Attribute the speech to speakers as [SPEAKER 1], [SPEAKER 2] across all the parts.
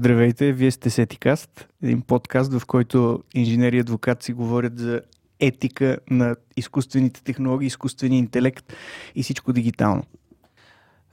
[SPEAKER 1] Здравейте, вие сте Сетикаст, един подкаст, в който инженери и адвокат си говорят за етика на изкуствените технологии, изкуствения интелект и всичко дигитално.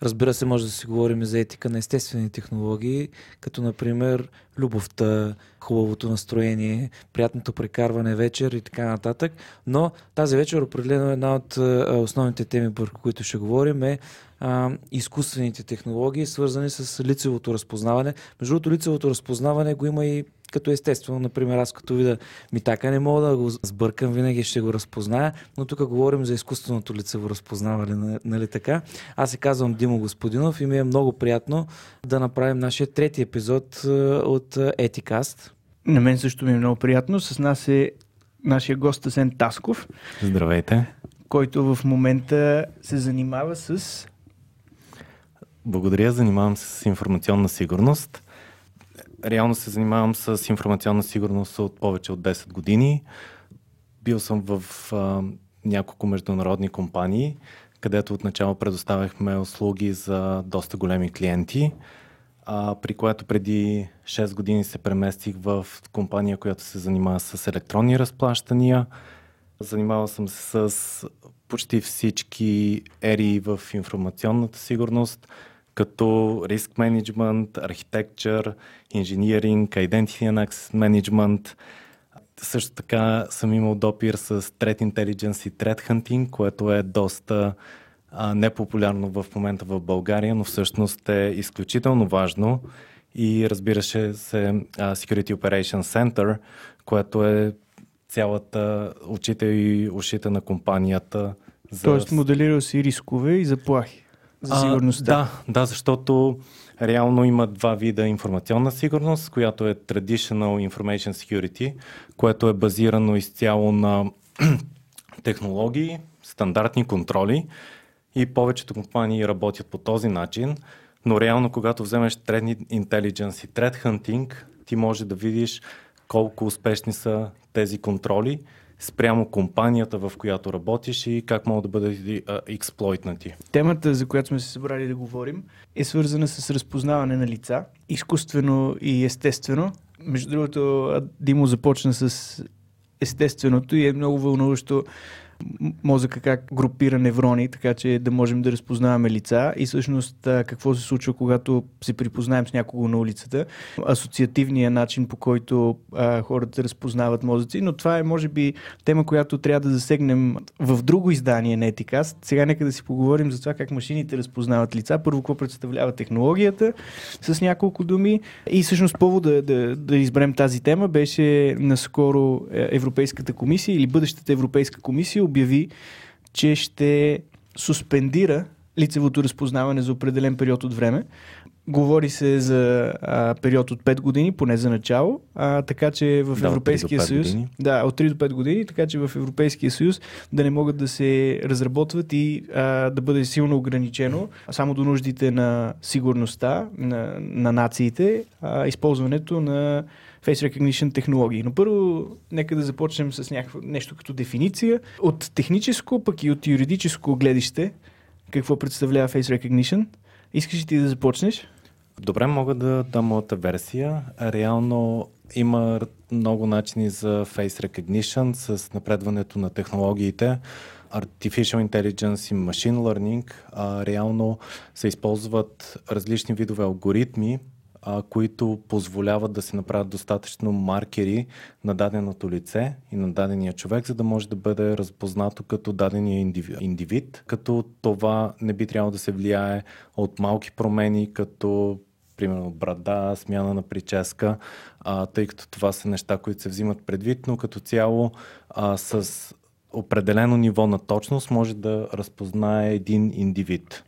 [SPEAKER 2] Разбира се, може да си говорим за етика на естествени технологии, като например любовта, хубавото настроение, приятното прекарване вечер и така нататък. Но тази вечер определено една от основните теми, върху които ще говорим е а, изкуствените технологии, свързани с лицевото разпознаване. Между другото, лицевото разпознаване го има и като естествено, например, аз като видя митака не мога да го сбъркам, винаги ще го разпозная, но тук говорим за изкуственото лицево разпознаване, нали така? Аз се казвам Димо Господинов и ми е много приятно да направим нашия трети епизод от Етикаст.
[SPEAKER 1] На мен също ми е много приятно. С нас е нашия гост Асен Тасков.
[SPEAKER 3] Здравейте.
[SPEAKER 1] Който в момента се занимава с
[SPEAKER 3] благодаря, занимавам се с информационна сигурност. Реално се занимавам с информационна сигурност от повече от 10 години. Бил съм в а, няколко международни компании, където отначало предоставяхме услуги за доста големи клиенти, а, при което преди 6 години се преместих в компания, която се занимава с електронни разплащания. Занимавал съм се с почти всички ери в информационната сигурност – като Risk Management, Architecture, Engineering, Identity and Access Management. Също така съм имал допир с Threat Intelligence и Threat Hunting, което е доста а, непопулярно в момента в България, но всъщност е изключително важно. И разбира се, Security Operation Center, което е цялата очите и ушите на компанията.
[SPEAKER 1] За... Тоест моделирал си рискове и заплахи за сигурността.
[SPEAKER 3] А, да, да, защото реално има два вида информационна сигурност, която е Traditional Information Security, което е базирано изцяло на технологии, стандартни контроли и повечето компании работят по този начин, но реално когато вземеш Threat Intelligence и Threat Hunting, ти може да видиш колко успешни са тези контроли спрямо компанията, в която работиш и как могат да бъдат експлойтнати.
[SPEAKER 1] Темата, за която сме се събрали да говорим, е свързана с разпознаване на лица, изкуствено и естествено. Между другото, Димо започна с естественото и е много вълнуващо мозъка как групира неврони, така че да можем да разпознаваме лица и всъщност какво се случва, когато се припознаем с някого на улицата. Асоциативният начин, по който а, хората разпознават мозъци, но това е може би тема, която трябва да засегнем в друго издание на Етикаст. Сега нека да си поговорим за това как машините разпознават лица. Първо, какво представлява технологията с няколко думи и всъщност повод да, да, да изберем тази тема беше наскоро е, Европейската комисия или бъдещата Европейска комисия обяви, че ще суспендира лицевото разпознаване за определен период от време. Говори се за а, период от 5 години, поне за начало, а, така че в да, Европейския съюз. Години. Да, от 3 до 5 години, така че в Европейския съюз да не могат да се разработват и а, да бъде силно ограничено само до нуждите на сигурността на, на нациите, а, използването на face recognition технологии. Но първо, нека да започнем с някакво нещо като дефиниция. От техническо, пък и от юридическо гледище, какво представлява face recognition? Искаш ли ти да започнеш?
[SPEAKER 3] Добре, мога да дам моята версия. Реално има много начини за face recognition с напредването на технологиите. Artificial Intelligence и Machine Learning а, реално се използват различни видове алгоритми, а, които позволяват да се направят достатъчно маркери на даденото лице и на дадения човек, за да може да бъде разпознато като дадения индивид, като това не би трябвало да се влияе от малки промени, като примерно брада, смяна на прическа, а, тъй като това са неща, които се взимат предвид, но като цяло а, с определено ниво на точност може да разпознае един индивид.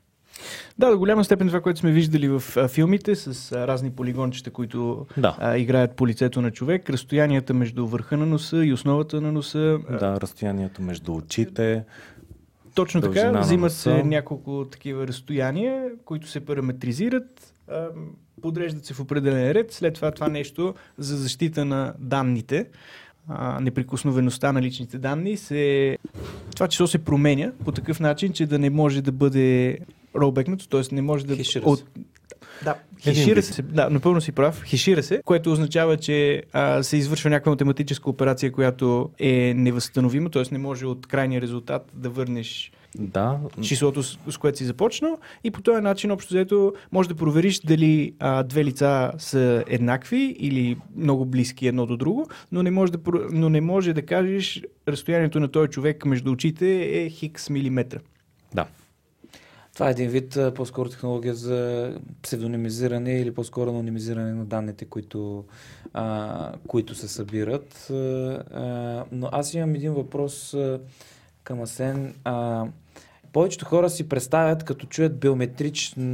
[SPEAKER 1] Да, до голяма степен това, което сме виждали в а, филмите с а, разни полигончета, които да. а, играят по лицето на човек, разстоянията между върха на носа и основата на носа.
[SPEAKER 3] Да, разстоянието между очите.
[SPEAKER 1] Точно така, взимат се няколко такива разстояния, които се параметризират, а, подреждат се в определен ред, след това това нещо за защита на данните неприкосновеността на личните данни, се... това число се променя по такъв начин, че да не може да бъде ролбекнато, т.е. не може да...
[SPEAKER 2] От...
[SPEAKER 1] Да, хешира се, да, напълно си прав, хешира се, което означава, че а, се извършва някаква математическа операция, която е невъзстановима, т.е. не може от крайния резултат да върнеш
[SPEAKER 3] Да,
[SPEAKER 1] числото, с, с което си започнал и по този начин, общо взето, може да провериш дали а, две лица са еднакви или много близки едно до друго, но не може да, но не може да кажеш разстоянието на този човек между очите е хикс милиметра.
[SPEAKER 3] да.
[SPEAKER 2] Това е един вид по-скоро технология за псевдонимизиране или по-скоро анонимизиране на данните, които, а, които се събират. А, но аз имам един въпрос към Асен. А, повечето хора си представят, като чуят биометрично,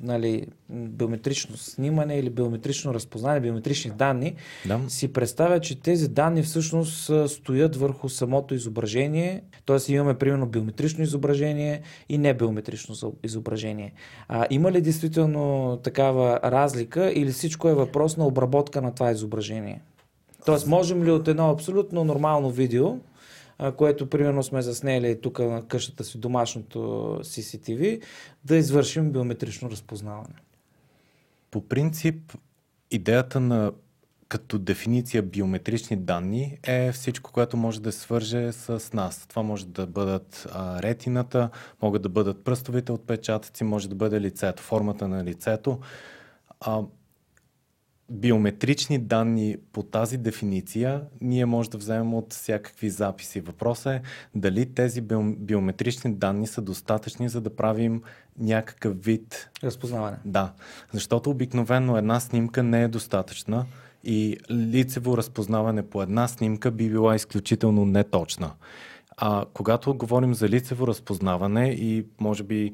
[SPEAKER 2] нали, биометрично снимане или биометрично разпознание, биометрични данни,
[SPEAKER 3] да.
[SPEAKER 2] си представя, че тези данни всъщност стоят върху самото изображение, т.е. имаме примерно биометрично изображение и небиометрично изображение. А, има ли действително такава разлика или всичко е въпрос на обработка на това изображение? Тоест, можем ли от едно абсолютно нормално видео, което примерно сме заснели тук на къщата си, домашното CCTV, да извършим биометрично разпознаване?
[SPEAKER 3] По принцип, идеята на като дефиниция биометрични данни е всичко, което може да свърже с нас. Това може да бъдат а, ретината, могат да бъдат пръстовите отпечатъци, може да бъде лицето, формата на лицето. А, биометрични данни по тази дефиниция ние може да вземем от всякакви записи. Въпросът е дали тези био- биометрични данни са достатъчни, за да правим някакъв вид
[SPEAKER 2] Разпознаване.
[SPEAKER 3] да, защото обикновено една снимка не е достатъчна и лицево разпознаване по една снимка би била изключително неточна. А когато говорим за лицево разпознаване и може би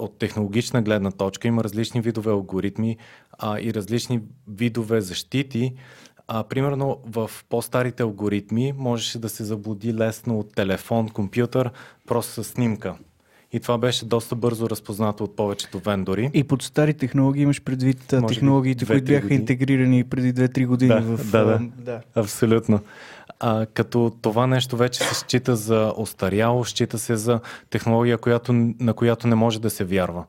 [SPEAKER 3] от технологична гледна точка има различни видове алгоритми а, и различни видове защити. А, примерно в по-старите алгоритми можеше да се заблуди лесно от телефон, компютър, просто с снимка. И това беше доста бързо разпознато от повечето вендори.
[SPEAKER 1] И под стари технологии имаш предвид
[SPEAKER 3] Може
[SPEAKER 1] технологиите, които бяха
[SPEAKER 3] години.
[SPEAKER 1] интегрирани преди 2-3 години
[SPEAKER 3] Да,
[SPEAKER 1] в...
[SPEAKER 3] да, да.
[SPEAKER 1] да.
[SPEAKER 3] Абсолютно. А, като това нещо вече се счита за остаряло, счита се за технология, която, на която не може да се вярва.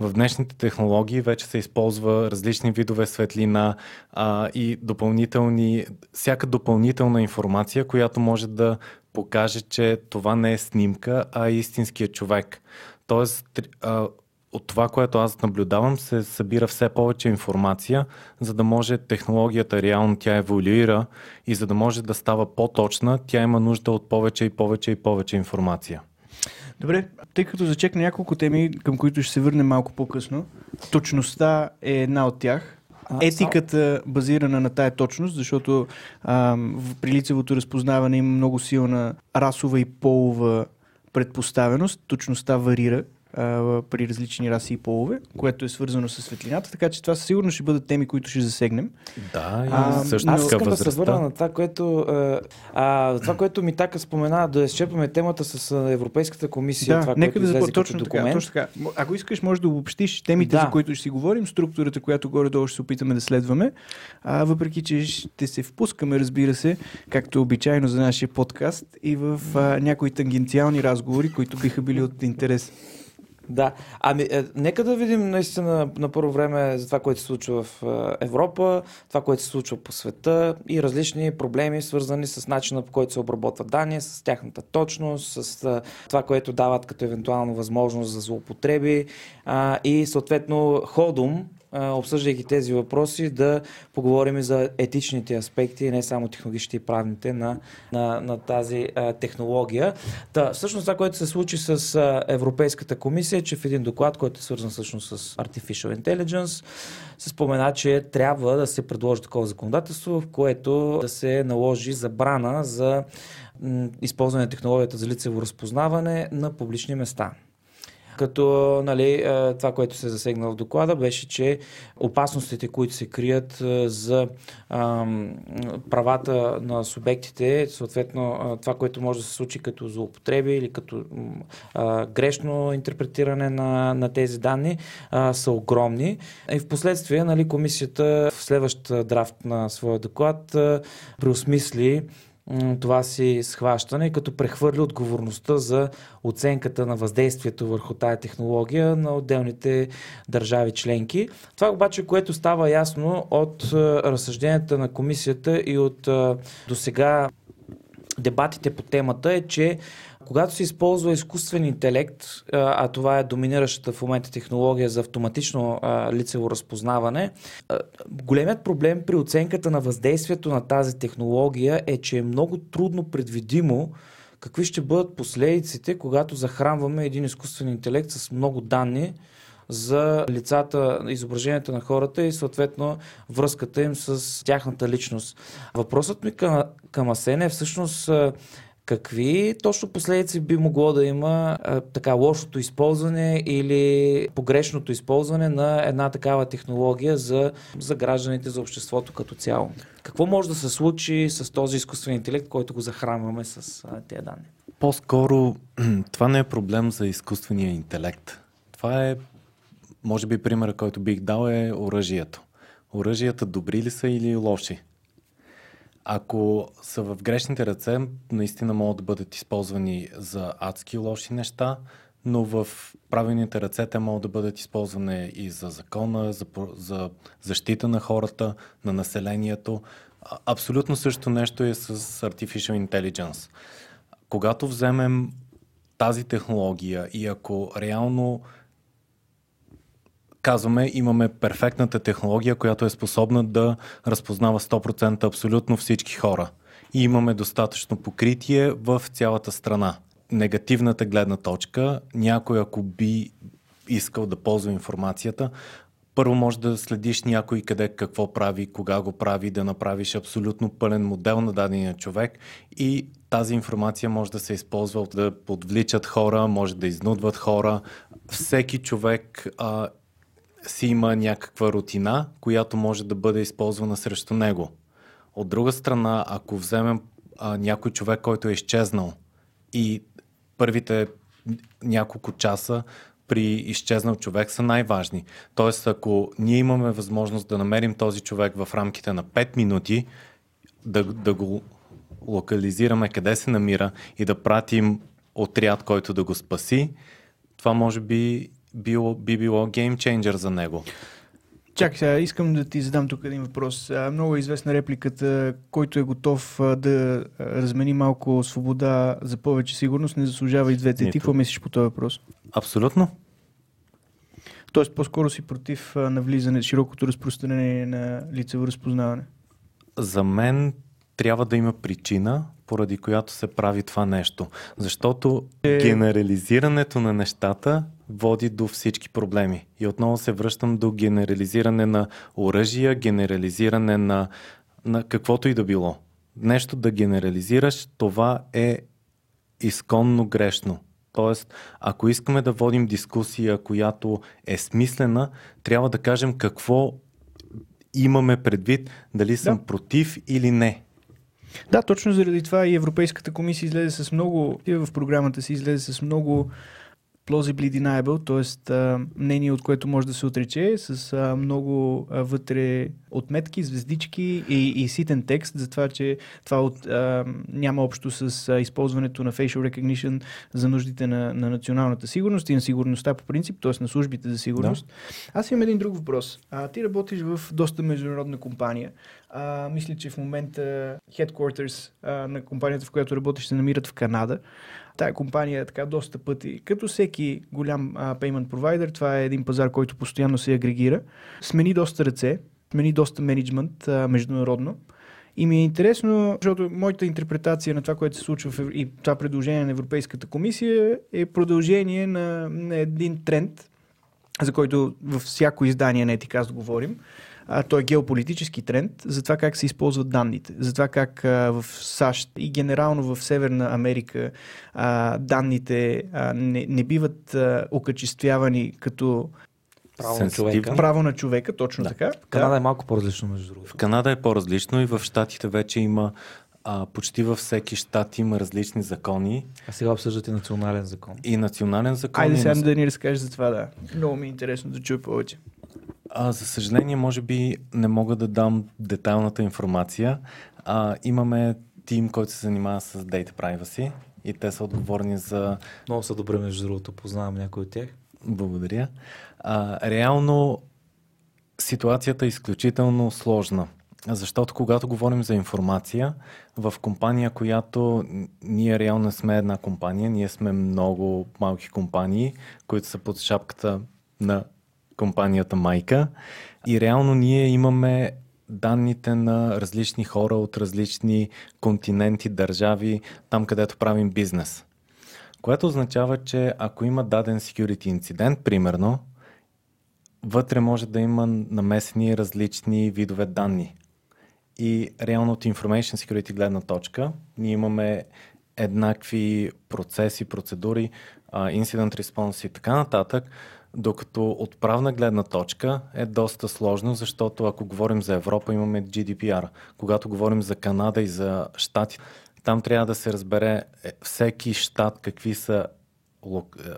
[SPEAKER 3] В днешните технологии вече се използва различни видове светлина а, и допълнителни, всяка допълнителна информация, която може да покаже, че това не е снимка, а е истинския човек. Тоест, а, от това, което аз наблюдавам, се събира все повече информация, за да може технологията реално тя еволюира и за да може да става по-точна, тя има нужда от повече и повече и повече информация.
[SPEAKER 1] Добре, тъй като зачекна няколко теми, към които ще се върнем малко по-късно, точността е една от тях.
[SPEAKER 2] А,
[SPEAKER 1] Етиката базирана на тая точност, защото ам, в при лицевото разпознаване има много силна расова и полова предпоставеност. Точността варира а, при различни раси и полове, което е свързано с светлината, така че това със сигурност ще бъдат теми, които ще засегнем.
[SPEAKER 3] Да, и
[SPEAKER 1] А,
[SPEAKER 3] също
[SPEAKER 2] Аз
[SPEAKER 3] така
[SPEAKER 2] искам да се
[SPEAKER 3] възрастта.
[SPEAKER 2] върна на това, което, а, а, това, което ми така спомена, да изчепваме темата с Европейската комисия,
[SPEAKER 1] да,
[SPEAKER 2] това,
[SPEAKER 1] нека да започнем точно така,
[SPEAKER 2] документ.
[SPEAKER 1] точно така. Ако искаш, може да обобщиш темите,
[SPEAKER 2] Да.
[SPEAKER 1] за които ще си говорим, структурата, която горе-долу ще се опитаме да следваме. А, въпреки, че ще се впускаме, разбира се, както обичайно за нашия подкаст и в а, някои тангенциални разговори, които биха били от интерес.
[SPEAKER 2] Да, ами е, нека да видим наистина на първо време за това, което се случва в е, Европа, това, което се случва по света и различни проблеми, свързани с начина по който се обработват данни, с тяхната точност, с е, това, което дават като евентуално възможност за злоупотреби а, и съответно ходом, обсъждайки тези въпроси, да поговорим и за етичните аспекти, не само технологичните и правните на, на, на тази а, технология. Та, всъщност това, което се случи с а, Европейската комисия, е, че в един доклад, който е свързан всъщност с Artificial Intelligence, се спомена, че трябва да се предложи такова законодателство, в което да се наложи забрана за използване на технологията за лицево разпознаване на публични места. Като нали, е, това, което се засегна в доклада, беше, че опасностите, които се крият е, за ам, правата на субектите, съответно това, което може да се случи като злоупотреби или като а, грешно интерпретиране на, на тези данни, а, са огромни. И в последствие нали, комисията в следващ драфт на своя доклад а, преосмисли това си схващане, като прехвърли отговорността за оценката на въздействието върху тая технология на отделните държави членки. Това обаче, което става ясно от разсъжденията на комисията и от до сега дебатите по темата е, че когато се използва изкуствен интелект, а това е доминиращата в момента технология за автоматично лицево разпознаване, големият проблем при оценката на въздействието на тази технология е, че е много трудно предвидимо какви ще бъдат последиците, когато захранваме един изкуствен интелект с много данни за лицата, изображенията на хората и съответно връзката им с тяхната личност. Въпросът ми към, към Асен е всъщност Какви точно последици би могло да има а, така лошото използване или погрешното използване на една такава технология за, за гражданите, за обществото като цяло? Какво може да се случи с този изкуствен интелект, който го захранваме с а, тези данни?
[SPEAKER 3] По-скоро това не е проблем за изкуствения интелект. Това е, може би, примера, който бих дал е оръжието. Оръжията добри ли са или лоши? Ако са в грешните ръце, наистина могат да бъдат използвани за адски лоши неща, но в правилните ръце те могат да бъдат използвани и за закона, за, за защита на хората, на населението. Абсолютно също нещо е с Artificial Intelligence. Когато вземем тази технология и ако реално казваме, имаме перфектната технология, която е способна да разпознава 100% абсолютно всички хора. И имаме достатъчно покритие в цялата страна. Негативната гледна точка, някой ако би искал да ползва информацията, първо може да следиш някой къде какво прави, кога го прави, да направиш абсолютно пълен модел на дадения човек и тази информация може да се използва да подвличат хора, може да изнудват хора. Всеки човек а, си има някаква рутина, която може да бъде използвана срещу него. От друга страна, ако вземем а, някой човек, който е изчезнал и първите няколко часа при изчезнал човек са най-важни. Тоест, ако ние имаме възможност да намерим този човек в рамките на 5 минути, да, да го локализираме къде се намира и да пратим отряд, който да го спаси, това може би било, би било геймченджер за него.
[SPEAKER 1] Чакай сега, искам да ти задам тук един въпрос. Много е известна репликата, който е готов да размени малко свобода за повече сигурност, не заслужава и двете. Ти какво мислиш по този въпрос?
[SPEAKER 3] Абсолютно.
[SPEAKER 1] Тоест по-скоро си против навлизане, широкото разпространение на лицево разпознаване?
[SPEAKER 3] За мен трябва да има причина, поради която се прави това нещо. Защото е... генерализирането на нещата води до всички проблеми. И отново се връщам до генерализиране на оръжия, генерализиране на, на каквото и да било. Нещо да генерализираш, това е изконно грешно. Тоест, ако искаме да водим дискусия, която е смислена, трябва да кажем какво имаме предвид, дали съм да. против или не.
[SPEAKER 1] Да, точно заради това и Европейската комисия излезе с много, в програмата си излезе с много plausibly deniable, т.е. мнение, от което може да се отрече, с а, много а, вътре отметки, звездички и, и ситен текст за това, че това от, а, няма общо с а, използването на facial recognition за нуждите на, на националната сигурност и на сигурността по принцип, т.е. на службите за сигурност. Да. Аз имам един друг въпрос. А, ти работиш в доста международна компания. А, мисля, че в момента headquarters а, на компанията, в която работиш, се намират в Канада. Тая компания е така доста пъти, като всеки голям а, payment provider, това е един пазар, който постоянно се агрегира. Смени доста ръце, смени доста менеджмент международно. И ми е интересно, защото моята интерпретация на това, което се случва в, и това предложение на Европейската комисия е продължение на, на един тренд, за който във всяко издание на Етикаст говорим, а, той е геополитически тренд за това как се използват данните, за това как а, в САЩ и генерално в Северна Америка а, данните а, не, не биват а, окачествявани като
[SPEAKER 2] Право на човека.
[SPEAKER 1] Право на човека, точно да. така.
[SPEAKER 2] В Канада да. е малко по-различно, между другото.
[SPEAKER 3] В Канада е по-различно и в Штатите вече има а, почти във всеки щат има различни закони.
[SPEAKER 2] А сега обсъждате национален закон.
[SPEAKER 3] И национален закон.
[SPEAKER 1] Айде сега да ни разкажеш за това, да. Много ми е интересно да чуя повече.
[SPEAKER 3] А, за съжаление, може би не мога да дам детайлната информация. А, имаме тим, който се занимава с Data Privacy и те са отговорни за...
[SPEAKER 2] Много са добре, между другото, познавам някой от тях.
[SPEAKER 3] Благодаря. А, реално ситуацията е изключително сложна. Защото когато говорим за информация, в компания, която ние реално сме една компания, ние сме много малки компании, които са под шапката на компанията Майка и реално ние имаме данните на различни хора от различни континенти, държави, там където правим бизнес. Което означава, че ако има даден security инцидент, примерно, вътре може да има намесени различни видове данни. И реално от Information Security гледна точка, ние имаме еднакви процеси, процедури, incident response и така нататък, докато от правна гледна точка е доста сложно, защото ако говорим за Европа, имаме GDPR. Когато говорим за Канада и за Штати, там трябва да се разбере е, всеки щат какви са лок, е,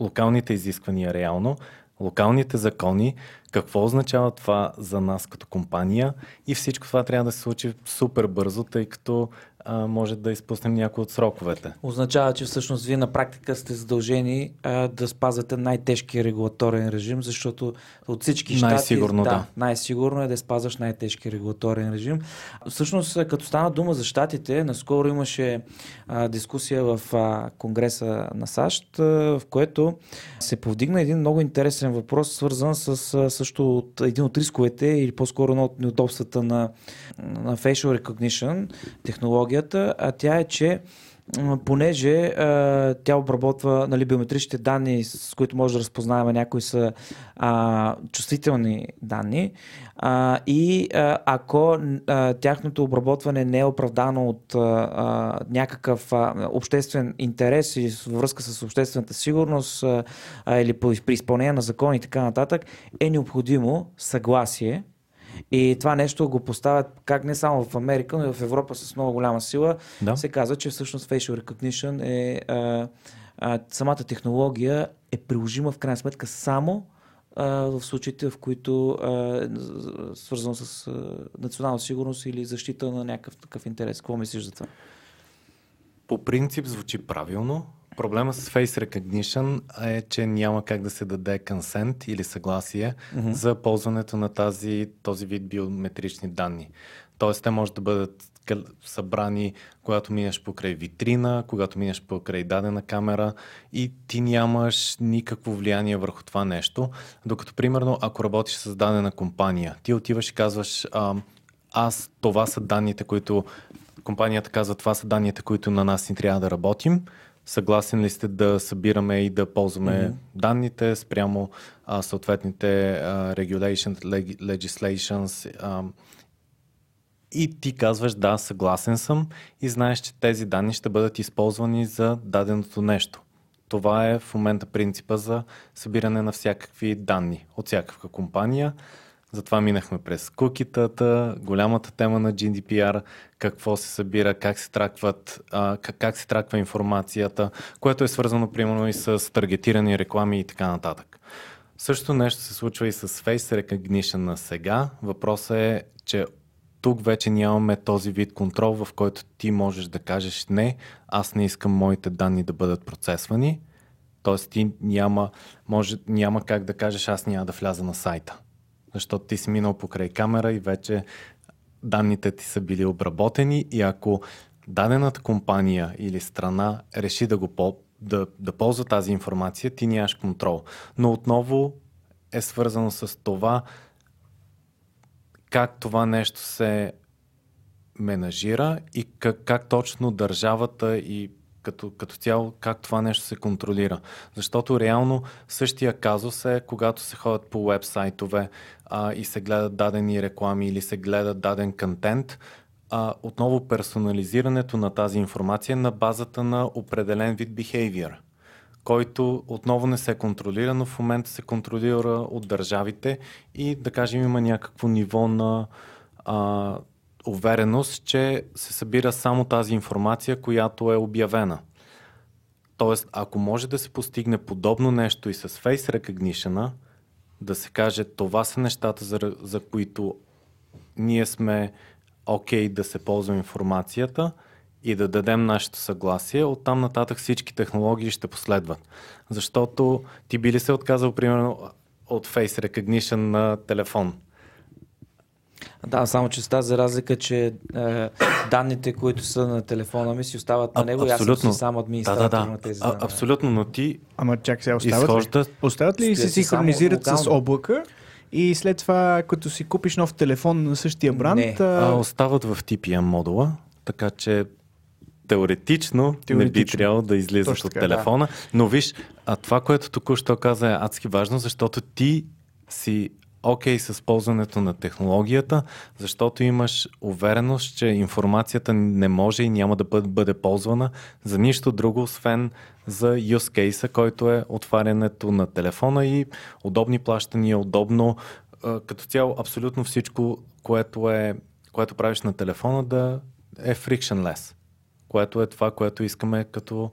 [SPEAKER 3] локалните изисквания реално, локалните закони, какво означава това за нас като компания и всичко това трябва да се случи супер бързо, тъй като а, може да изпуснем някои от сроковете.
[SPEAKER 2] Означава, че всъщност вие на практика сте задължени а, да спазвате най-тежкия регулаторен режим, защото от всички щати...
[SPEAKER 3] Най-сигурно, да. да.
[SPEAKER 2] Най-сигурно е да спазваш най-тежки регулаторен режим. Всъщност, като стана дума за щатите, наскоро имаше а, дискусия в а, Конгреса на САЩ, а, в което се повдигна един много интересен въпрос, свързан с а, също от, един от рисковете или по-скоро едно от неудобствата на, на facial recognition технологията, а тя е, че понеже а, тя обработва нали, биометричните данни, с които може да разпознаваме някои са а, чувствителни данни а, и а, ако а, тяхното обработване не е оправдано от а, някакъв а, обществен интерес и във връзка с обществената сигурност а, или при изпълнение на закон и така нататък, е необходимо съгласие и това нещо го поставят как не само в Америка, но и в Европа с много голяма сила. Да. Се казва, че всъщност facial recognition е а, а, самата технология е приложима в крайна сметка само а, в случаите, в които е свързано с а, национална сигурност или защита на някакъв такъв интерес. Какво мислиш за това?
[SPEAKER 3] По принцип звучи правилно. Проблема с Face Recognition е, че няма как да се даде консент или съгласие mm-hmm. за ползването на тази, този вид биометрични данни. Тоест, те може да бъдат събрани, когато минеш покрай витрина, когато минеш покрай дадена камера и ти нямаш никакво влияние върху това нещо. Докато, примерно, ако работиш с дадена компания, ти отиваш и казваш, а, аз, това са данните, които компанията казва, това са данните, които на нас ни трябва да работим Съгласен ли сте да събираме и да ползваме mm-hmm. данните спрямо а, съответните а, regulations, legislations а, и ти казваш да, съгласен съм и знаеш, че тези данни ще бъдат използвани за даденото нещо. Това е в момента принципа за събиране на всякакви данни от всякаква компания. Затова минахме през кукитата, голямата тема на GDPR, какво се събира, как се тракват, как се траква информацията, което е свързано примерно и с таргетирани реклами и така нататък. Също нещо се случва и с Face Recognition на сега. Въпросът е, че тук вече нямаме този вид контрол, в който ти можеш да кажеш не, аз не искам моите данни да бъдат процесвани. Тоест ти няма, може, няма как да кажеш аз няма да вляза на сайта защото ти си минал покрай камера и вече данните ти са били обработени и ако дадената компания или страна реши да, го, да, да ползва тази информация, ти нямаш контрол. Но отново е свързано с това как това нещо се менажира и как, как точно държавата и като, като цяло как това нещо се контролира. Защото реално същия казус е когато се ходят по вебсайтове а, и се гледат дадени реклами или се гледа даден контент, а, отново персонализирането на тази информация на базата на определен вид behavior, който отново не се контролира, но в момента се контролира от държавите и да кажем има някакво ниво на а, увереност, че се събира само тази информация, която е обявена. Тоест, ако може да се постигне подобно нещо и с Face Recognition, да се каже това са нещата, за, за които ние сме окей okay да се ползва информацията и да дадем нашето съгласие, оттам нататък всички технологии ще последват. Защото ти би ли се отказал, примерно, от Face Recognition на телефон?
[SPEAKER 2] Да, само че с тази разлика, че е, данните, които са на телефона ми, си остават на него
[SPEAKER 3] абсолютно.
[SPEAKER 2] и аз съм си сам администратор
[SPEAKER 3] да, да, да.
[SPEAKER 2] на тези
[SPEAKER 3] а, Абсолютно, но ти
[SPEAKER 1] Ама чак сега остават изхожда... ли? Остават ли и се синхронизират с облака? И след това, като си купиш нов телефон на същия бранд...
[SPEAKER 2] Не.
[SPEAKER 3] А... А, остават в TPM модула, така че теоретично, теоретично. не би трябвало да излизат Точно от така, телефона. Да. Но виж, а това, което току-що каза е адски важно, защото ти си окей okay с ползването на технологията, защото имаш увереност, че информацията не може и няма да бъде, ползвана за нищо друго, освен за use case, който е отварянето на телефона и удобни плащания, удобно, като цяло абсолютно всичко, което, е, което правиш на телефона да е frictionless, което е това, което искаме като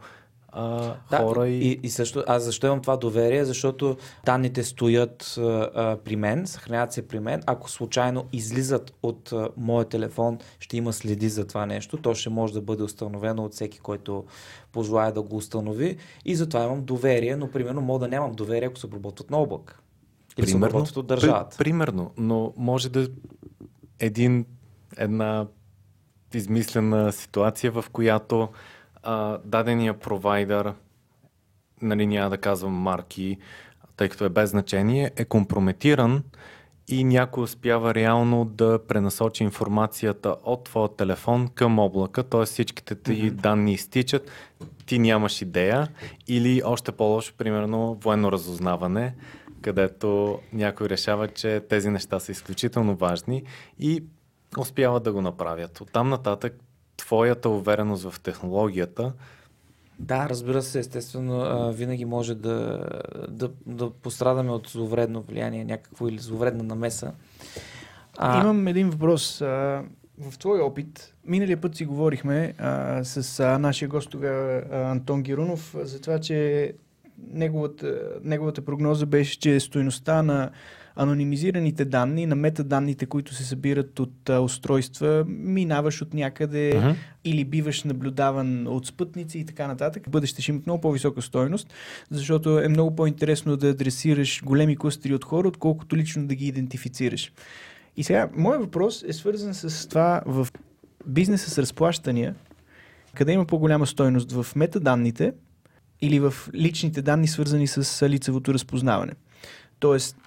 [SPEAKER 3] а, да, хора.
[SPEAKER 2] И... И, и също, аз защо имам това доверие? Защото данните стоят а, при мен, съхраняват се при мен. Ако случайно излизат от а, моя телефон, ще има следи за това нещо. То ще може да бъде установено от всеки, който пожелая да го установи. И затова имам доверие, но примерно мога да нямам доверие, ако се обработват на облак. Или примерно, се обработват от държавата.
[SPEAKER 3] При, примерно, но може да един, една измислена ситуация, в която а, дадения провайдер, нали няма да казвам марки, тъй като е без значение, е компрометиран и някой успява реално да пренасочи информацията от твоя телефон към облака, т.е. всичките ти mm-hmm. данни изтичат, ти нямаш идея или още по-лошо, примерно военно разузнаване, където някой решава, че тези неща са изключително важни и успяват да го направят. Оттам нататък твоята увереност в технологията.
[SPEAKER 2] Да, разбира се, естествено, винаги може да, да, да пострадаме от зловредно влияние, някакво или зловредна намеса.
[SPEAKER 1] А... Имам един въпрос. В твой опит, миналия път си говорихме а, с а, нашия гост тогава Антон Гирунов за това, че неговата, неговата прогноза беше, че стоеността на анонимизираните данни, на метаданните, които се събират от а, устройства, минаваш от някъде uh-huh. или биваш наблюдаван от спътници и така нататък. Бъдеще ще има много по-висока стойност, защото е много по-интересно да адресираш големи кластери от хора, отколкото лично да ги идентифицираш. И сега, моят въпрос е свързан с това в бизнеса с разплащания, къде има по-голяма стойност в метаданните или в личните данни, свързани с лицевото разпознаване. Тоест,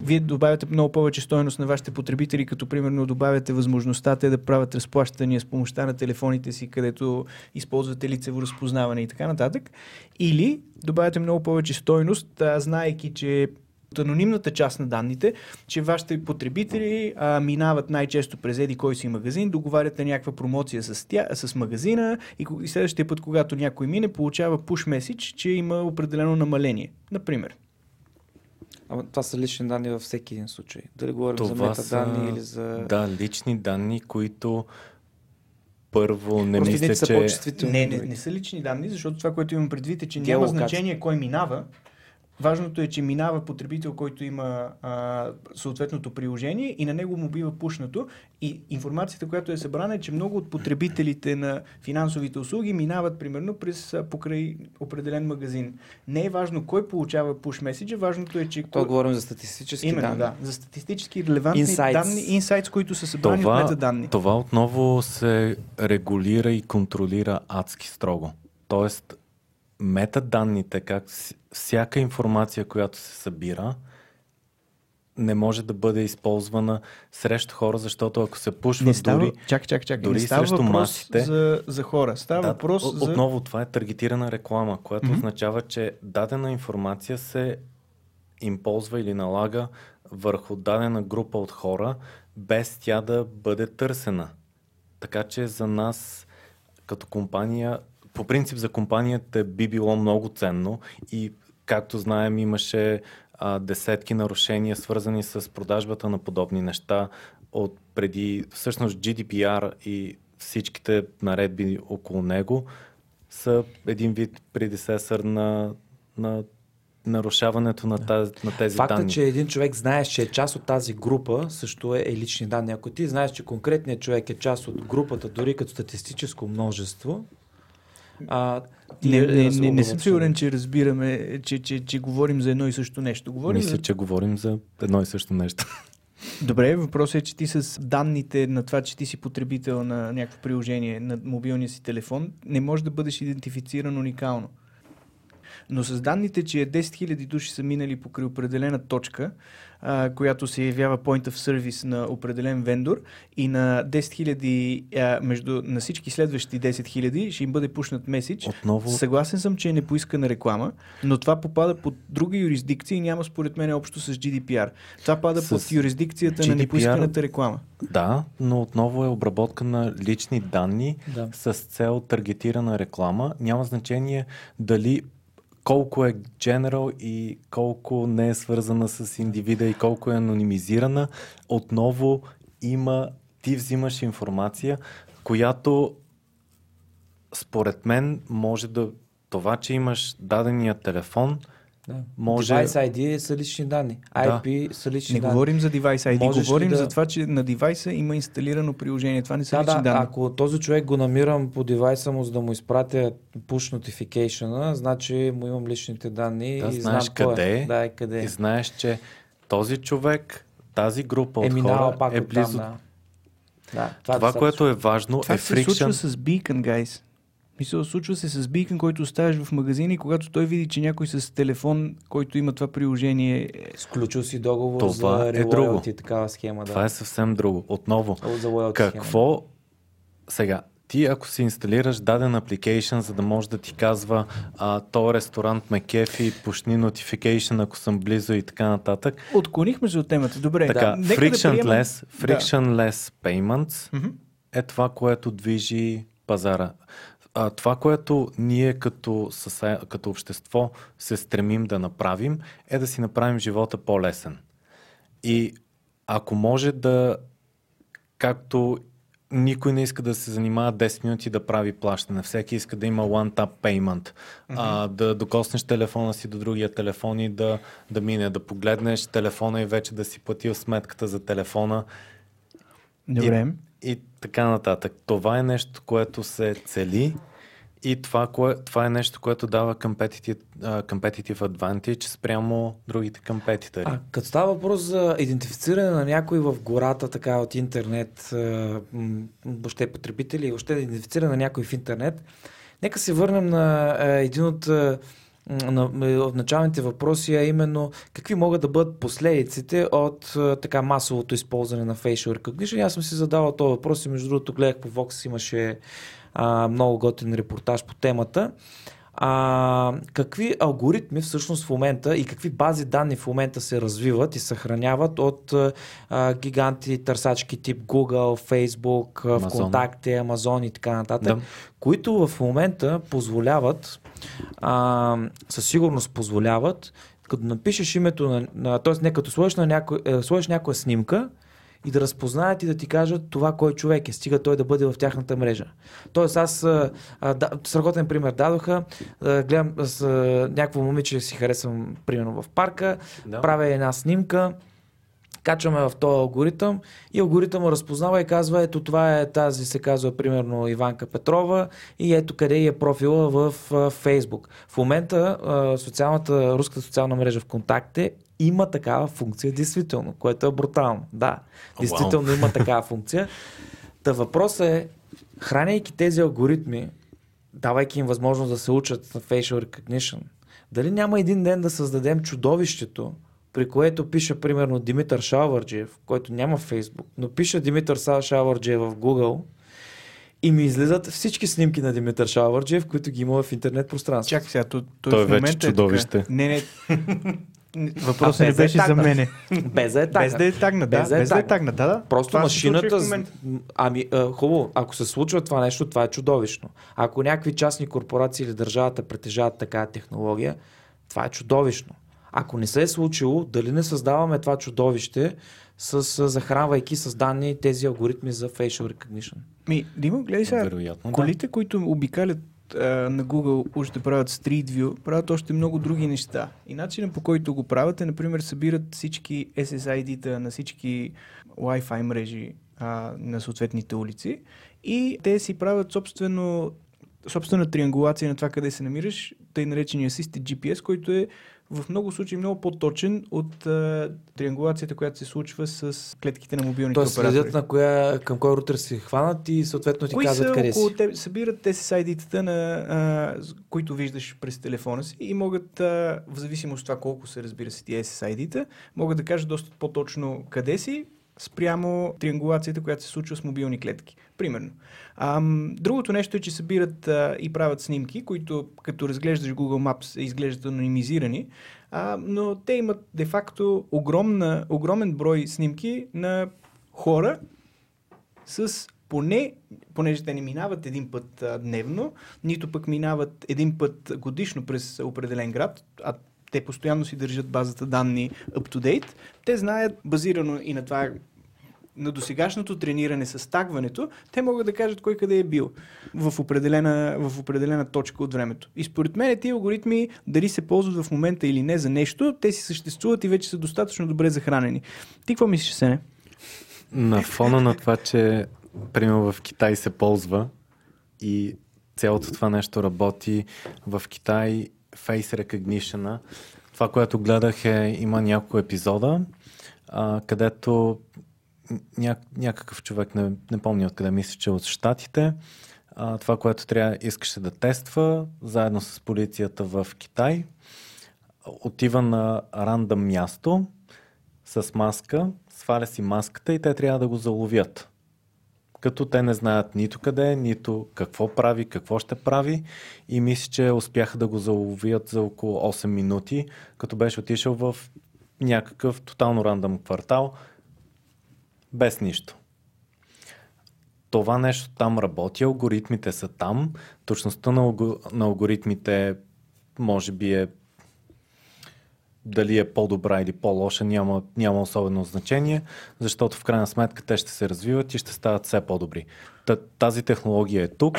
[SPEAKER 1] вие добавяте много повече стоеност на вашите потребители, като примерно добавяте възможността те да правят разплащания с помощта на телефоните си, където използвате лицево разпознаване и така нататък. Или добавяте много повече стоеност, знаеки, че от анонимната част на данните, че вашите потребители а, минават най-често през еди кой си магазин, договаряте някаква промоция с, тя, с магазина и, и следващия път, когато някой мине, получава push message, че има определено намаление. Например.
[SPEAKER 2] Ама това са лични данни във всеки един случай. Дали говорим това за метаданни са... или за...
[SPEAKER 3] Да, лични данни, които първо не мисля, че...
[SPEAKER 1] Не, не, не са лични данни, защото това, което имам предвид е, че няма значение кой минава, Важното е, че минава потребител, който има а, съответното приложение и на него му бива пушнато. И информацията, която е събрана е, че много от потребителите на финансовите услуги минават примерно през а, покрай определен магазин. Не е важно кой получава пуш меседжа, важното е, че...
[SPEAKER 2] Кой... говорим за статистически
[SPEAKER 1] Именно,
[SPEAKER 2] данни.
[SPEAKER 1] да. За статистически релевантни insights. данни, инсайтс, които са събрани
[SPEAKER 3] това,
[SPEAKER 1] от метаданни.
[SPEAKER 3] Това отново се регулира и контролира адски строго. Тоест, метаданните, как всяка информация, която се събира, не може да бъде използвана срещу хора, защото ако се пушва не става, дори,
[SPEAKER 1] чак, чак, чак, дори не става срещу масите... За, за хора, става да, въпрос
[SPEAKER 3] от,
[SPEAKER 1] за...
[SPEAKER 3] Отново това е таргетирана реклама, която mm-hmm. означава, че дадена информация се им ползва или налага върху дадена група от хора, без тя да бъде търсена. Така че за нас като компания по принцип за компанията би било много ценно и както знаем имаше а, десетки нарушения свързани с продажбата на подобни неща от преди всъщност GDPR и всичките наредби около него са един вид предисесър на, на нарушаването на, тази, на тези
[SPEAKER 2] Факта,
[SPEAKER 3] данни.
[SPEAKER 2] че един човек знаеш, че е част от тази група, също е, е лични данни. Ако ти знаеш, че конкретният човек е част от групата, дори като статистическо множество, а, ти
[SPEAKER 1] Не, не, не, не съм сигурен, че разбираме, че, че, че говорим за едно и също нещо. Говорим
[SPEAKER 3] Мисля,
[SPEAKER 1] за...
[SPEAKER 3] че говорим за едно и също нещо.
[SPEAKER 1] Добре, въпросът е, че ти с данните на това, че ти си потребител на някакво приложение на мобилния си телефон, не може да бъдеш идентифициран уникално. Но с данните, че 10 000 души са минали покрай определена точка, а, която се явява point of service на определен вендор и на 10 000, а, между, на всички следващи 10 000 ще им бъде пушнат меседж.
[SPEAKER 3] Отново,
[SPEAKER 1] Съгласен съм, че е непоискана реклама, но това попада под друга юрисдикция и няма според мен общо с GDPR. Това пада
[SPEAKER 3] С
[SPEAKER 1] под юрисдикцията на
[SPEAKER 3] GDPR
[SPEAKER 1] непоисканата реклама.
[SPEAKER 3] да, но отново е обработка на лични данни
[SPEAKER 2] Да.
[SPEAKER 3] с цел таргетирана реклама. Няма значение дали колко е general и колко не е свързана с индивида и колко е анонимизирана. Отново има, ти взимаш информация, която според мен може да това, че имаш дадения телефон,
[SPEAKER 2] Да.
[SPEAKER 3] Може-
[SPEAKER 2] Device ID са лични данни. IP са лични
[SPEAKER 1] Не
[SPEAKER 2] данни.
[SPEAKER 1] говорим за девайс ID,
[SPEAKER 2] Можеш
[SPEAKER 1] говорим
[SPEAKER 2] да-
[SPEAKER 1] за това, че на девайса има инсталирано приложение. Това не са
[SPEAKER 2] Да,
[SPEAKER 1] лични
[SPEAKER 2] да,
[SPEAKER 1] данни.
[SPEAKER 2] ако този човек го намирам по девайса му, за да му изпратя push notification, значи му имам личните данни
[SPEAKER 3] Да,
[SPEAKER 2] и
[SPEAKER 3] знаеш
[SPEAKER 2] знам кой
[SPEAKER 3] къде
[SPEAKER 2] е.
[SPEAKER 3] е
[SPEAKER 2] Да, и къде
[SPEAKER 3] и
[SPEAKER 2] е.
[SPEAKER 3] знаеш, че този човек, тази група
[SPEAKER 2] Е
[SPEAKER 3] от хора
[SPEAKER 2] пак
[SPEAKER 3] е
[SPEAKER 2] от
[SPEAKER 3] близо.
[SPEAKER 2] там, да. да.
[SPEAKER 3] Това,
[SPEAKER 2] достатъчно.
[SPEAKER 3] което е важно,
[SPEAKER 1] Това
[SPEAKER 3] е
[SPEAKER 1] се случва с Beacon, guys. Мисля, случва се с Beacon, който оставяш в магазина и когато той види, че някой с телефон, който има това приложение, е-
[SPEAKER 2] Сключил си договор
[SPEAKER 3] Това
[SPEAKER 2] за
[SPEAKER 3] е друго.
[SPEAKER 2] такава схема.
[SPEAKER 3] Това
[SPEAKER 2] да.
[SPEAKER 3] е съвсем друго. Отново,
[SPEAKER 2] за loyalty схема.
[SPEAKER 3] какво сега, ти ако си инсталираш даден апликейшн, за да може да ти казва а, то ресторант ме кефи, пушни notification, ако съм близо и така нататък.
[SPEAKER 1] отклонихме се от темата. Добре,
[SPEAKER 3] Така,
[SPEAKER 1] да
[SPEAKER 3] frictionless,
[SPEAKER 1] приемем-
[SPEAKER 3] frictionless payments
[SPEAKER 1] Мгм.
[SPEAKER 3] е това, което движи пазара. А, това, което ние като, като общество се стремим да направим, е да си направим живота по-лесен. И ако може да, както никой не иска да се занимава 10 минути да прави плащане, всеки иска да има one-tap payment, а, да докоснеш телефона си до другия телефон и да, да мине, да погледнеш телефона и вече да си платил сметката за телефона
[SPEAKER 1] Добре.
[SPEAKER 3] и така нататък. Това е нещо, което се цели и това, кое, това е нещо, което дава competitive, competitive advantage спрямо другите компетитори.
[SPEAKER 2] А, като става въпрос за идентифициране на някой в гората, така от интернет, въобще потребители, въобще идентифициране на някой в интернет, нека се върнем на един от от началните въпроси, а именно какви могат да бъдат последиците от така масовото използване на facial recognition. Аз съм си задавал този въпрос и между другото гледах по Vox, имаше а, много готин репортаж по темата. А, какви алгоритми всъщност в момента и какви бази данни в момента се развиват и съхраняват от а, гиганти търсачки тип Google, Facebook,
[SPEAKER 3] Amazon.
[SPEAKER 2] ВКонтакте, Amazon и така нататък,
[SPEAKER 3] Да.
[SPEAKER 2] които в момента позволяват, а, със сигурност позволяват, като напишеш името на, на т.е. не като сложиш, на някой, е, сложиш някоя снимка и да разпознаят и да ти кажат това кой човек е, стига той да бъде в тяхната мрежа. Тоест аз, а, да, страхотен пример дадоха, а, гледам с а, някакво момиче си харесвам, примерно в парка,
[SPEAKER 3] Да.
[SPEAKER 2] правя една снимка, качваме в този алгоритъм и алгоритъмът разпознава и казва, ето това е тази, се казва примерно Иванка Петрова и ето къде е профила в Фейсбук. В момента социалната, руската социална мрежа ВКонтакте има такава функция, действително, което е брутално. Да, действително има такава функция. Та въпросът е, храняйки тези алгоритми, давайки им възможност да се учат на facial recognition, дали няма един ден да създадем чудовището, при което пише примерно Димитър Шалварджиев, който няма Фейсбук, но пише Димитър Шалварджиев в Google и ми излизат всички снимки на Димитър Шалварджиев, които ги има в интернет пространството.
[SPEAKER 1] Чакай сега, той, той,
[SPEAKER 3] Той
[SPEAKER 1] в
[SPEAKER 3] вече
[SPEAKER 1] момента
[SPEAKER 3] чудовище.
[SPEAKER 1] Е така. Не, не. Въпросът не
[SPEAKER 2] без е
[SPEAKER 1] беше за
[SPEAKER 2] тагнат.
[SPEAKER 1] мене.
[SPEAKER 2] Без да е
[SPEAKER 1] Без
[SPEAKER 2] тагнат.
[SPEAKER 1] да е тагнат, да.
[SPEAKER 2] Без да е
[SPEAKER 1] Без да е
[SPEAKER 2] тагнат.
[SPEAKER 1] да, да.
[SPEAKER 2] Просто
[SPEAKER 1] Това
[SPEAKER 2] машината. Ами, а, хубаво, ако се случва това нещо, това е чудовищно. Ако някакви частни корпорации или държавата притежават такава технология, това е чудовищно. Ако не се е случило, дали не създаваме това чудовище с, с захранвайки с данни тези алгоритми за facial recognition?
[SPEAKER 1] Ми, Димо, гледай сега.
[SPEAKER 3] Вероятно, да.
[SPEAKER 1] Колите, които обикалят а, на Google уж да правят Street View, правят още много други неща. И начинът по който го правят е, например, събират всички SSID-та на всички Wi-Fi мрежи а, на съответните улици и те си правят собствено собствена триангулация на това къде се намираш, тъй наречения Assisted GPS, който е в много случаи много по-точен от а, триангулацията, която се случва с клетките на мобилните
[SPEAKER 2] Тоест
[SPEAKER 1] оператори.
[SPEAKER 2] следят на коя, към кой рутер си хванат и съответно ти
[SPEAKER 1] Кои
[SPEAKER 2] казват
[SPEAKER 1] са
[SPEAKER 2] къде
[SPEAKER 1] около
[SPEAKER 2] си.
[SPEAKER 1] теб, събират те SSID-тата, на, а, които виждаш през телефона си и могат, а, в зависимост от това колко са, разбира се, тия SSID-та, могат да кажат доста по-точно къде си, спрямо триангулацията, която се случва с мобилни клетки. Примерно. Ам, другото нещо е, че събират а, и правят снимки, които като разглеждаш Google Maps изглеждат анонимизирани, а, но те имат де-факто огромен брой снимки на хора, с поне, понеже те не минават един път а, дневно, нито пък минават един път годишно през определен град, а те постоянно си държат базата данни up-to-date, те знаят, базирано и на това на досегашното трениране с тагването, те могат да кажат кой къде е бил в определена, в определена точка от времето. И според мен тези алгоритми, дали се ползват в момента или не за нещо, те си съществуват и вече са достатъчно добре захранени. Ти какво мислиш, Сене?
[SPEAKER 3] На фона на това, че примерно в Китай се ползва и цялото това нещо работи в Китай, Face Recognition, това, което гледах е, има няколко епизода, а, където ня, някакъв човек, не, не помня откъде мисля, че от Штатите, а, това, което трябва, искаше да тества, заедно с полицията в Китай, отива на рандъм място с маска, сваля си маската и те трябва да го заловят. Като те не знаят нито къде, нито какво прави, какво ще прави и мисля, че успяха да го заловят за около 8 минути, като беше отишъл в някакъв тотално рандъм квартал, без нищо. Това нещо там работи, алгоритмите са там, точността на алгоритмите може би е дали е по-добра или по-лоша, няма, няма особено значение, защото в крайна сметка те ще се развиват и ще стават все по-добри. Та, тази технология е тук,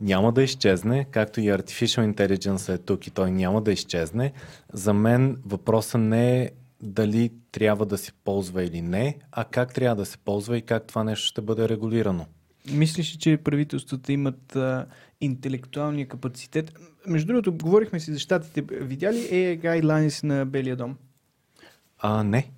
[SPEAKER 3] няма да изчезне, както и Artificial Intelligence е тук и той няма да изчезне. За мен въпросът не е дали трябва да се ползва или не, а как трябва да се ползва и как това нещо ще бъде регулирано.
[SPEAKER 1] Мислиш, ли, че правителствата имат а, интелектуалния капацитет? Между другото, говорихме си за щатите. Видя ли AI Guidelines на Белия дом?
[SPEAKER 3] А, не.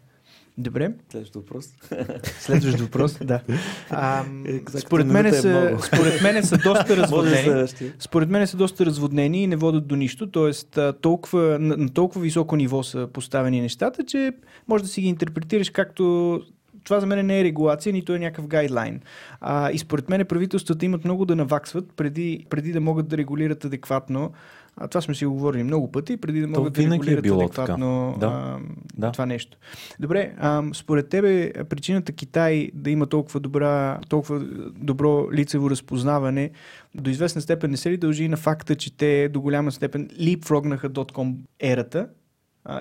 [SPEAKER 1] Добре.
[SPEAKER 2] Следващ въпрос.
[SPEAKER 1] Следващ въпрос, да. А,
[SPEAKER 2] Exactly
[SPEAKER 1] според, мен
[SPEAKER 2] е
[SPEAKER 1] са,
[SPEAKER 2] много.
[SPEAKER 1] според мен са доста
[SPEAKER 2] Може
[SPEAKER 1] разводнени. Според мен са доста разводнени и не водят до нищо, т.е. толкова, на, на толкова високо ниво са поставени нещата, че може да си ги интерпретираш както това за мен не е регулация, нито е някакъв гайдлайн. А, и според мен правителствата имат много да наваксват преди, преди да могат да регулират адекватно. А, това сме си го говорили много пъти, преди да
[SPEAKER 3] То
[SPEAKER 1] могат да
[SPEAKER 3] е
[SPEAKER 1] регулират
[SPEAKER 3] било
[SPEAKER 1] адекватно
[SPEAKER 3] така. Да.
[SPEAKER 1] а,
[SPEAKER 3] Да.
[SPEAKER 1] това нещо. Добре, а, според тебе причината Китай да има толкова, добра, толкова добро лицево разпознаване до известна степен не се ли дължи на факта, че те до голяма степен липфрогнаха .com ерата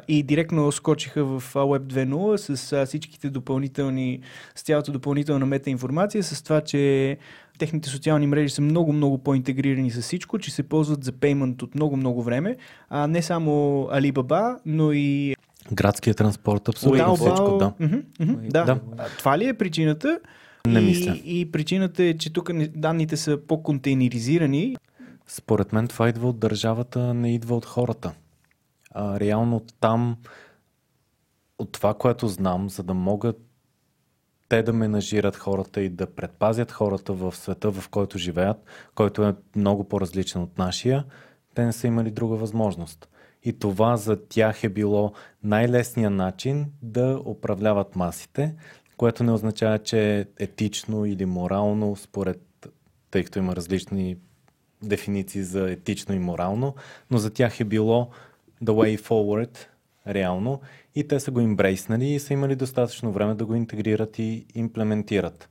[SPEAKER 1] и директно скочиха в Web 2.0 с а, всичките допълнителни, с цялата допълнителна метаинформация, с това, че техните социални мрежи са много-много по-интегрирани с всичко, че се ползват за пеймент от много-много време. А не само Alibaba, но и
[SPEAKER 3] Градския транспорт, абсолютно всичко, да.
[SPEAKER 1] Мгм, мгм, да.
[SPEAKER 3] Да.
[SPEAKER 1] А, Това ли е причината?
[SPEAKER 3] Не
[SPEAKER 1] и,
[SPEAKER 3] мисля.
[SPEAKER 1] И причината е, че тук данните са по-контейнеризирани.
[SPEAKER 3] Според мен това идва от държавата, не идва от хората. А, реално там, от това, което знам, за да могат те да менажират хората и да предпазят хората в света, в който живеят, който е много по-различен от нашия, те не са имали друга възможност. И това за тях е било най-лесният начин да управляват масите, което не означава, че е етично или морално, според, тъй като има различни дефиниции за етично и морално, но за тях е било the way forward, реално, и те са го имбрейснали и са имали достатъчно време да го интегрират и имплементират.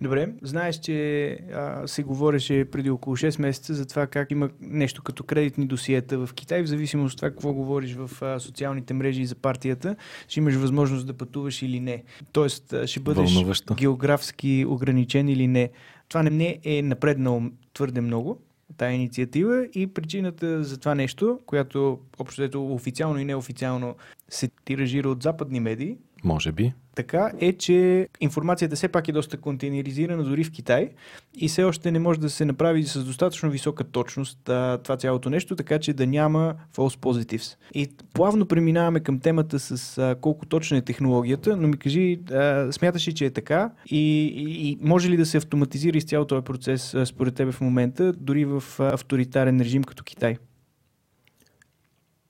[SPEAKER 1] Добре, знаеш, че а, се говореше преди около 6 месеца за това как има нещо като кредитни досиета в Китай, в зависимост от това какво говориш в а, социалните мрежи за партията, ще имаш възможност да пътуваш или не. Тоест, ще бъдеш
[SPEAKER 3] Вълнуващо.
[SPEAKER 1] географски ограничен или не. Това не е напреднало твърде много. Тая инициатива и причината за това нещо, която общо официално и неофициално се тиражира от западни медии,
[SPEAKER 3] може би.
[SPEAKER 1] Така е, че информацията все пак е доста контейнеризирана дори в Китай и все още не може да се направи с достатъчно висока точност а, това цялото нещо, така че да няма false positives. И плавно преминаваме към темата с а, колко точна е технологията, но ми кажи, а, смяташ ли, че е така и, и, и може ли да се автоматизира изцяло този процес а, според тебе в момента, дори в а, авторитарен режим като Китай?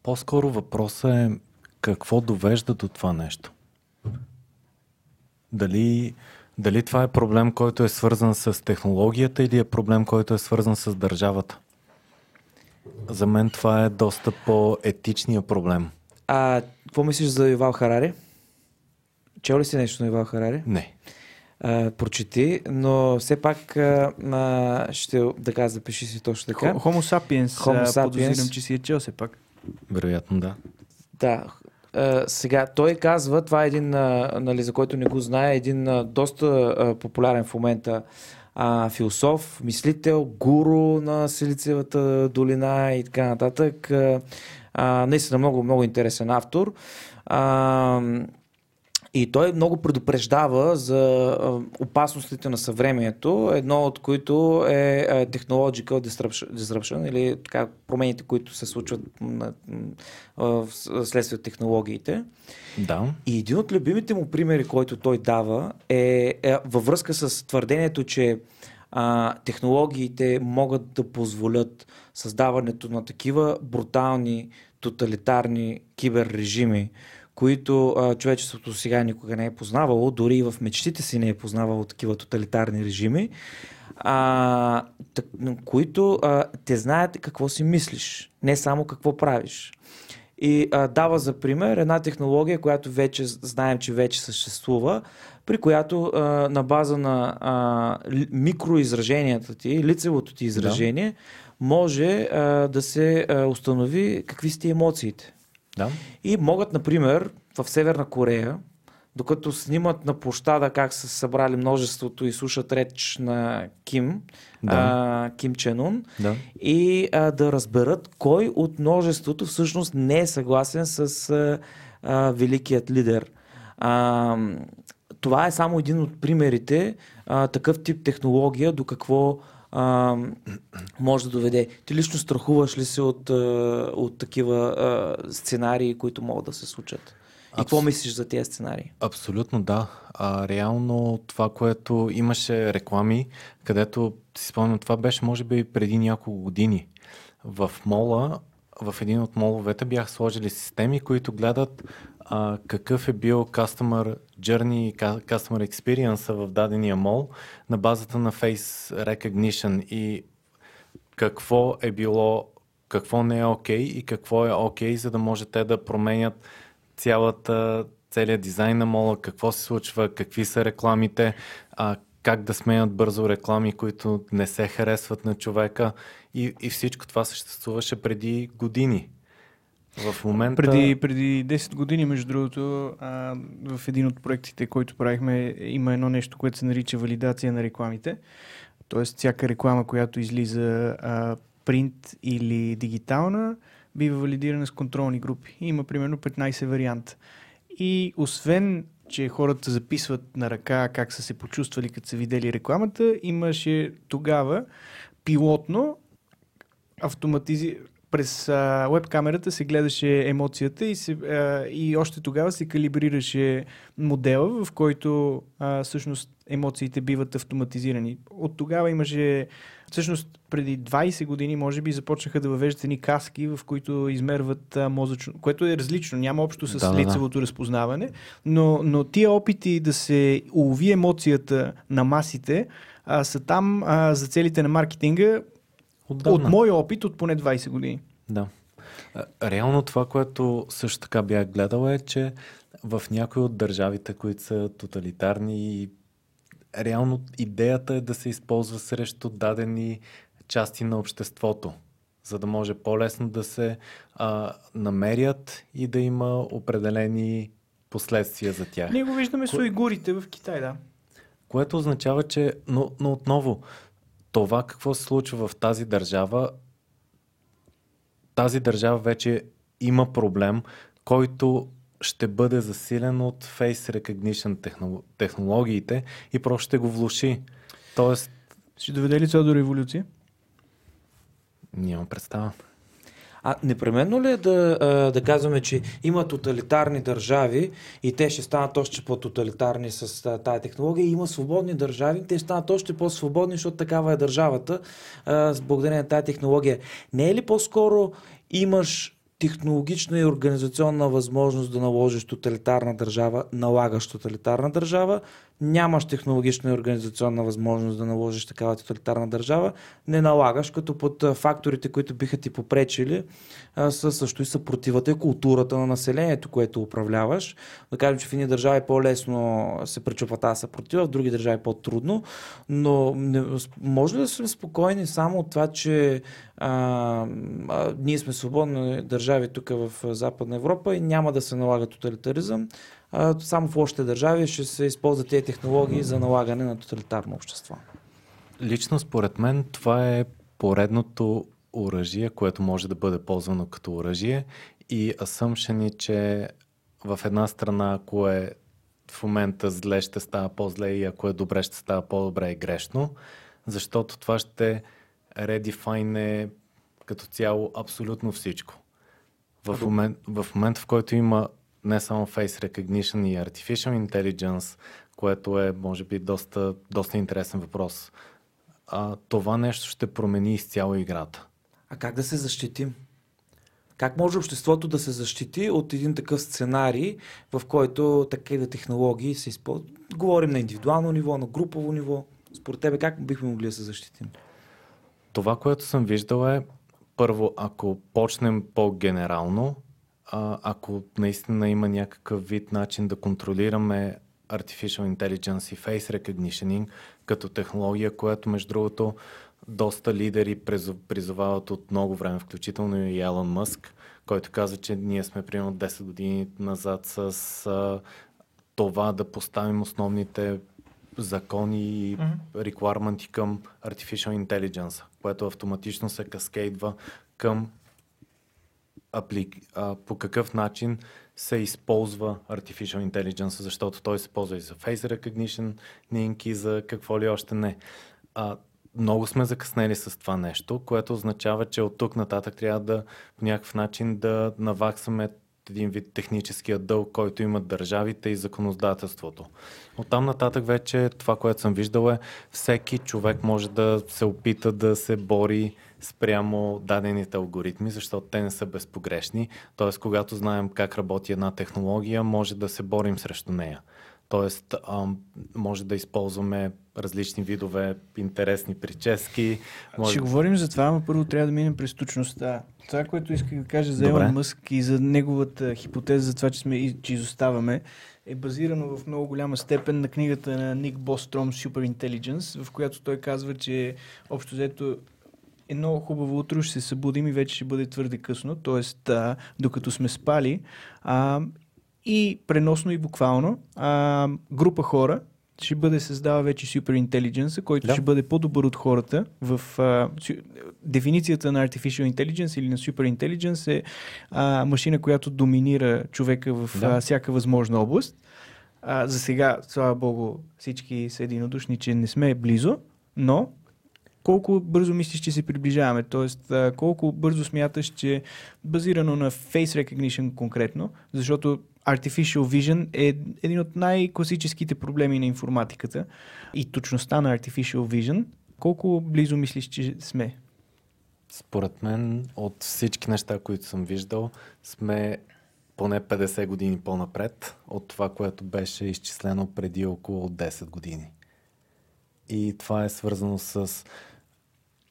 [SPEAKER 3] По-скоро въпросът е какво довежда до това нещо. Дали, дали това е проблем, който е свързан с технологията или е проблем, който е свързан с държавата? За мен това е доста по-етичния проблем.
[SPEAKER 2] А какво мислиш за Ивал Харари? Чел ли си нещо на Ивал Харари?
[SPEAKER 3] Не.
[SPEAKER 2] А, прочети, но все пак а, ще така запиши си точно така.
[SPEAKER 1] Homo sapiens, Homo sapiens. подозирам, че си е чел все пак.
[SPEAKER 3] Вероятно, да.
[SPEAKER 2] Да, Сега, той казва, това е един, uh, нали, за който не го знае, един uh, доста uh, популярен в момента uh, философ, мислител, гуру на Силициевата долина и така нататък. Uh, наистина много, много интересен автор. Uh, и той много предупреждава за опасностите на съвремието, едно от които е technological disruption или така, промените, които се случват следствие от технологиите.
[SPEAKER 3] Да.
[SPEAKER 2] И един от любимите му примери, който той дава е, е във връзка с твърдението, че а, технологиите могат да позволят създаването на такива брутални, тоталитарни киберрежими, които а, човечеството сега никога не е познавало, дори и в мечтите си не е познавало такива тоталитарни режими, а, так, които а, те знаят какво си мислиш, не само какво правиш. И а, дава за пример една технология, която вече знаем, че вече съществува, при която а, на база на а, микроизраженията ти, лицевото ти изражение, да. може а, да се а, установи какви сте емоциите.
[SPEAKER 3] Да.
[SPEAKER 2] И могат, например, в Северна Корея, докато снимат на площада как са събрали множеството и слушат реч на Ким, да. а, Ким Ченун,
[SPEAKER 3] да.
[SPEAKER 2] и а, да разберат кой от множеството всъщност не е съгласен с а, а, великият лидер. А, това е само един от примерите а, такъв тип технология до какво а, може да доведе. Ти лично страхуваш ли се от, от такива а, сценарии, които могат да се случат? И какво мислиш за тези сценарии?
[SPEAKER 3] Абсолютно да. А, реално това, което имаше реклами, където си спомням, това беше може би преди няколко години. В мола, в един от моловете бях сложили системи, които гледат а, какъв е бил customer journey customer experience в дадения мол на базата на face recognition? И какво е било, какво не е окей okay и какво е окей, okay, за да може те да променят цялата, целият дизайн на мола, какво се случва, какви са рекламите, а, как да сменят бързо реклами, които не се харесват на човека? И, и всичко това съществуваше преди години. В момента...
[SPEAKER 1] Преди, преди 10 години, между другото, а, в един от проектите, който правихме, има едно нещо, което се нарича валидация на рекламите. Тоест, всяка реклама, която излиза а, принт или дигитална, бива валидирана с контролни групи. Има примерно 15 варианта. И освен, че хората записват на ръка как са се почувствали, като са видели рекламата, имаше тогава пилотно автоматизи през веб камерата се гледаше емоцията и, се, а, и още тогава се калибрираше модела, в който а, всъщност емоциите биват автоматизирани. От тогава имаше, всъщност преди 20 години, може би, започнаха да въвеждат едни каски, в които измерват а, мозъчно, което е различно, няма общо с да, лицевото да. разпознаване, но, но тия опити да се улови емоцията на масите а, са там а, за целите на маркетинга Отдавна. От мой опит от поне 20 години.
[SPEAKER 3] Да. Реално това, което също така бях гледал е, че в някои от държавите, които са тоталитарни, реално идеята е да се използва срещу дадени части на обществото, за да може по-лесно да се а, намерят и да има определени последствия за тях.
[SPEAKER 1] Ние го виждаме Ко... с уйгурите в Китай, да.
[SPEAKER 3] Което означава, че, но, но отново, това какво се случва в тази държава, тази държава вече има проблем, който ще бъде засилен от Face Recognition технологиите и просто ще го влуши. Тоест...
[SPEAKER 1] Ще доведе ли това до революция?
[SPEAKER 3] Нямам представа.
[SPEAKER 2] А непременно ли е да, да казваме, че има тоталитарни държави и те ще станат още по-тоталитарни с тази технология и има свободни държави, те ще станат още по-свободни, защото такава е държавата с благодарение на тази технология. Не е ли по-скоро имаш технологична и организационна възможност да наложиш тоталитарна държава, налагаш тоталитарна държава, нямаш технологична и организационна възможност да наложиш такава тоталитарна държава, не налагаш, като под факторите, които биха ти попречили, са също и съпротивата и културата на населението, което управляваш. Да кажем, че в едни държави по-лесно се пречупва тази съпротива, в други държави по-трудно, но не, може ли да сме спокойни само от това, че а, а, ние сме свободни държави тук в Западна Европа и няма да се налага тоталитаризъм, само в лошите държави ще се използват тези технологии за налагане на тоталитарно общество.
[SPEAKER 3] Лично според мен това е поредното оръжие, което може да бъде ползвано като оръжие и асъмшен е, че в една страна, ако е в момента зле, ще става по-зле и ако е добре, ще става по-добре и грешно, защото това ще редефайне като цяло абсолютно всичко. В момент, в момент, в който има не само Face Recognition и Artificial Intelligence, което е, може би, доста, доста интересен въпрос. А, това нещо ще промени изцяло играта.
[SPEAKER 2] А как да се защитим? Как може обществото да се защити от един такъв сценарий, в който такива технологии се използват? Говорим на индивидуално ниво, на групово ниво. Според тебе как бихме могли да се защитим?
[SPEAKER 3] Това, което съм виждал е, първо, ако почнем по-генерално, а, ако наистина има някакъв вид начин да контролираме Artificial Intelligence и Face Recognition като технология, която между другото доста лидери призовават от много време, включително и Елън Мъск, който каза, че ние сме примерно 10 години назад с а, това да поставим основните закони и mm-hmm. requirements към Artificial Intelligence, което автоматично се каскейдва към аплик, а, по какъв начин се използва Artificial Intelligence, защото той се ползва и за Face Recognition, и за какво ли още не. А, много сме закъснели с това нещо, което означава, че от тук нататък трябва да по някакъв начин да наваксаме един вид техническия дълг, който имат държавите и законодателството. От там нататък вече това, което съм виждал е всеки човек може да се опита да се бори спрямо дадените алгоритми, защото те не са безпогрешни. Тоест, когато знаем как работи една технология, може да се борим срещу нея. Тоест, може да използваме различни видове интересни прически.
[SPEAKER 1] Може... Ще говорим за това, но първо трябва да минем през точността. Това, което исках да кажа за Елон Мъск и за неговата хипотеза за това, че, сме, че изоставаме, е базирано в много голяма степен на книгата на Ник Бостром Super Intelligence, в която той казва, че общо взето е много хубаво утро, ще се събудим и вече ще бъде твърде късно, т.е. докато сме спали. А, и преносно и буквално а, група хора ще бъде създава вече Super Intelligence, който да. ще бъде по-добър от хората. В а, дефиницията на Artificial Intelligence или на Super Intelligence е а, машина, която доминира човека в да. а, всяка възможна област. А, за сега, слава богу, всички са единодушни, че не сме близо, но колко бързо мислиш, че се приближаваме? Тоест, колко бързо смяташ, че базирано на Face Recognition конкретно, защото Artificial Vision е един от най-класическите проблеми на информатиката и точността на Artificial Vision. Колко близо мислиш, че сме?
[SPEAKER 3] Според мен, от всички неща, които съм виждал, сме поне 50 години по-напред от това, което беше изчислено преди около 10 години. И това е свързано с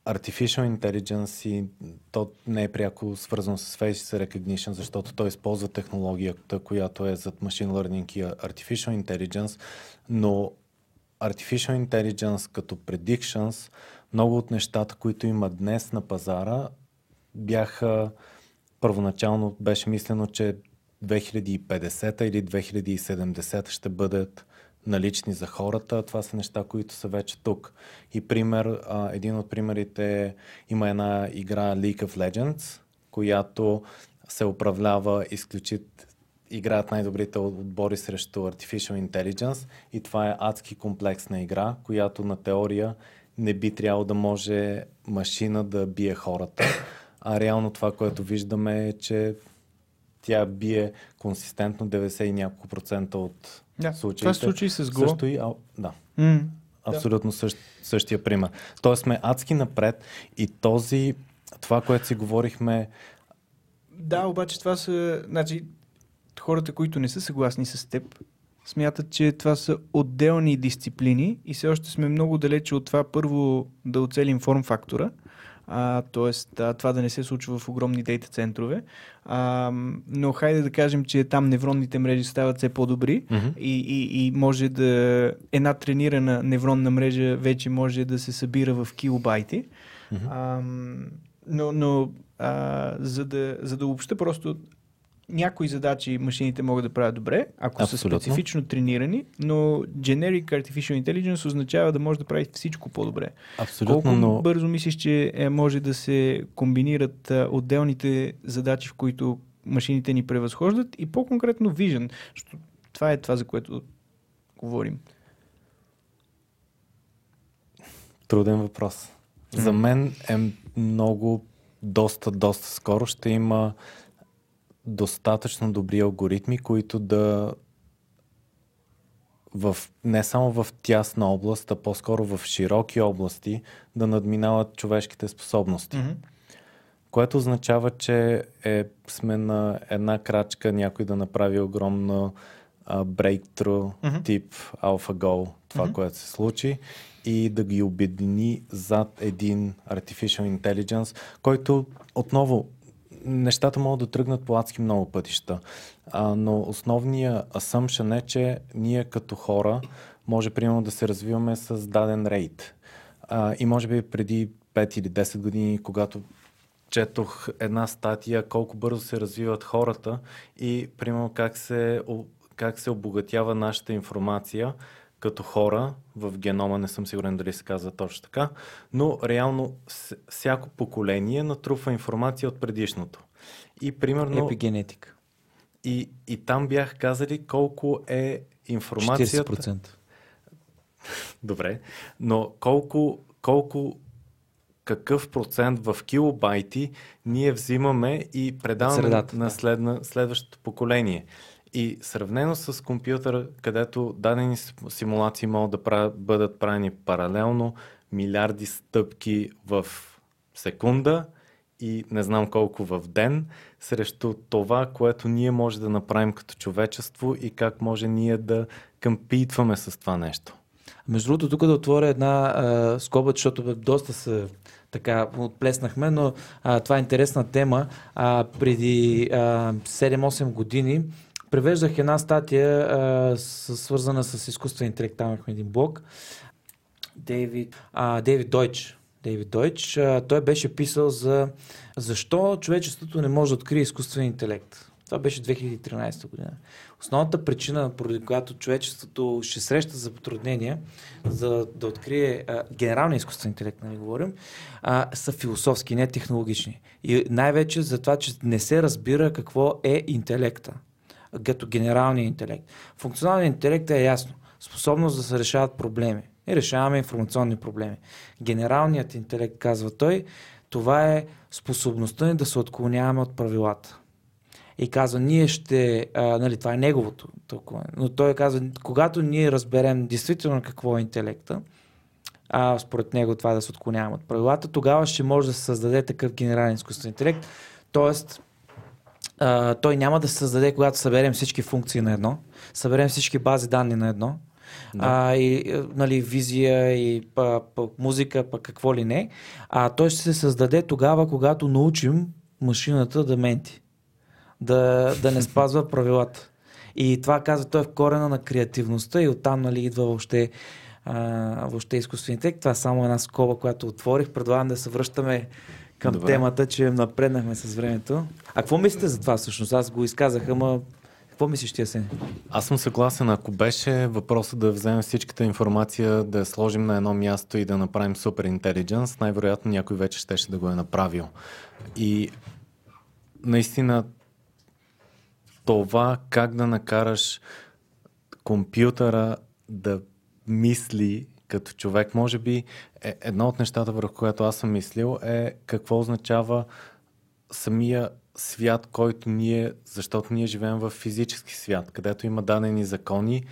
[SPEAKER 3] Artificial Intelligence и то не е пряко свързано с Face Recognition, защото той използва технологията, която е зад Machine Learning и Artificial Intelligence, но Artificial Intelligence като predictions, много от нещата, които има днес на пазара, бяха първоначално беше мислено, че 2050 или 2070 ще бъдат налични за хората, това са неща, които са вече тук. И пример, а, един от примерите е, има една игра League of Legends, която се управлява изключително играят най-добрите отбори срещу Artificial Intelligence и това е адски комплексна игра, която на теория не би трябвало да може машина да бие хората, а реално това, което виждаме е, че тя бие консистентно 90 и няколко процента от
[SPEAKER 1] Да,
[SPEAKER 3] случаите.
[SPEAKER 1] това се случи с Go.
[SPEAKER 3] Също и, а, да,
[SPEAKER 1] М,
[SPEAKER 3] абсолютно същ, същия пример. Тоест сме адски напред и този, това, което си говорихме,
[SPEAKER 1] Да, обаче това са... Значи, хората, които не са съгласни с теб, смятат, че това са отделни дисциплини и все още сме много далече от това първо да оцелим форм фактора, а, т.е. А, това да не се случва в огромни дейта центрове. А, но хайде да кажем, че там невронните мрежи стават все по-добри
[SPEAKER 3] Мгм.
[SPEAKER 1] и, и, и може да една тренирана невронна мрежа вече може да се събира в килобайти.
[SPEAKER 3] Мгм.
[SPEAKER 1] Ам, но но а, за, да, за да обобща просто някои задачи машините могат да правят добре, ако
[SPEAKER 3] Абсолютно.
[SPEAKER 1] са специфично тренирани, но Generic Artificial Intelligence означава да може да прави всичко по-добре.
[SPEAKER 3] абсолютно,
[SPEAKER 1] Колко
[SPEAKER 3] но
[SPEAKER 1] бързо мислиш, че е, може да се комбинират отделните задачи, в които машините ни превъзхождат и по-конкретно Vision, това е това, за което говорим.
[SPEAKER 3] Труден въпрос. За мен е много, доста, доста скоро ще има достатъчно добри алгоритми, които да в, не само в тясна област, а по-скоро в широки области да надминават човешките способности. Което означава, че е, сме на една крачка някой да направи огромно а, breakthrough
[SPEAKER 1] Мгм.
[SPEAKER 3] тип AlphaGo, това,
[SPEAKER 1] Мгм.
[SPEAKER 3] което се случи, и да ги обедини зад един Artificial Intelligence, който отново нещата могат да тръгнат по адски много пътища. А, но основният assumption е, че ние като хора може примерно да се развиваме с даден рейд. А, и може би преди 5 или 10 години, когато четох една статия колко бързо се развиват хората и примерно как се, как се обогатява нашата информация като хора в генома, не съм сигурен дали се казва точно така, но реално всяко поколение натрупва информация от предишното. И примерно
[SPEAKER 2] Епигенетика.
[SPEAKER 3] и, и там бях казали колко е информацията.
[SPEAKER 2] 40%.
[SPEAKER 3] Добре, но колко, колко какъв процент в килобайти ние взимаме и предаваме на следна, следващото поколение. И сравнено с компютъра, където дадени сим- симулации могат да бъдат правени паралелно, милиарди стъпки в секунда и не знам колко в ден, срещу това, което ние може да направим като човечество и как може ние да къмпитваме с това нещо.
[SPEAKER 2] Между другото, тук да отворя една а, скоба, защото доста се така отплеснахме, но а, това е интересна тема. А, преди а, 7-8 години превеждах една статия, а, с, свързана с изкуствен интелект. Там имахме един блог. Дейвид, а, Дейвид Дойч. Дейвид Дойч. А, той беше писал за защо човечеството не може да открие изкуствен интелект. Това беше 2013 година. Основната причина, поради която човечеството ще среща за затруднения, за да открие а, генералния изкуствен интелект, нали говорим, а, са философски, не технологични. И най-вече за това, че не се разбира какво е интелекта, като генералния интелект. Функционалният интелект е ясно. Способност да се решават проблеми. И решаваме информационни проблеми. Генералният интелект, казва той, това е способността ни да се отклоняваме от правилата. И казва, ние ще, а, нали, това е неговото тълкуване, но той казва, когато ние разберем действително какво е интелекта, а според него това е да се отклоняваме от правилата, тогава ще може да се създаде такъв генерален изкуствен интелект. Тоест, а, той няма да се създаде, когато съберем всички функции на едно, съберем всички бази данни на едно,
[SPEAKER 3] Да.
[SPEAKER 2] а, и е, нали, визия и па, па, музика, па какво ли не, а той ще се създаде тогава, когато научим машината да менти, да, да не спазва правилата. И това казва той е в корена на креативността и оттам нали, идва въобще, а, въобще изкуствен интелект. Това е само една скоба, която отворих. Предлагам да се връщаме към
[SPEAKER 3] Добре.
[SPEAKER 2] темата, че напреднахме с времето. А какво мислите за това всъщност? Аз го изказах, ама Какво мислиш ти, Асен?
[SPEAKER 3] Аз съм съгласен, ако беше въпросът да вземем всичката информация, да я сложим на едно място и да направим супер интелигенс, най-вероятно някой вече щеше да го е направил. И наистина това как да накараш компютъра да мисли като човек, може би е, едно от нещата, върху което аз съм мислил е какво означава самия свят, който ние, защото ние живеем в физически свят, където има дадени закони,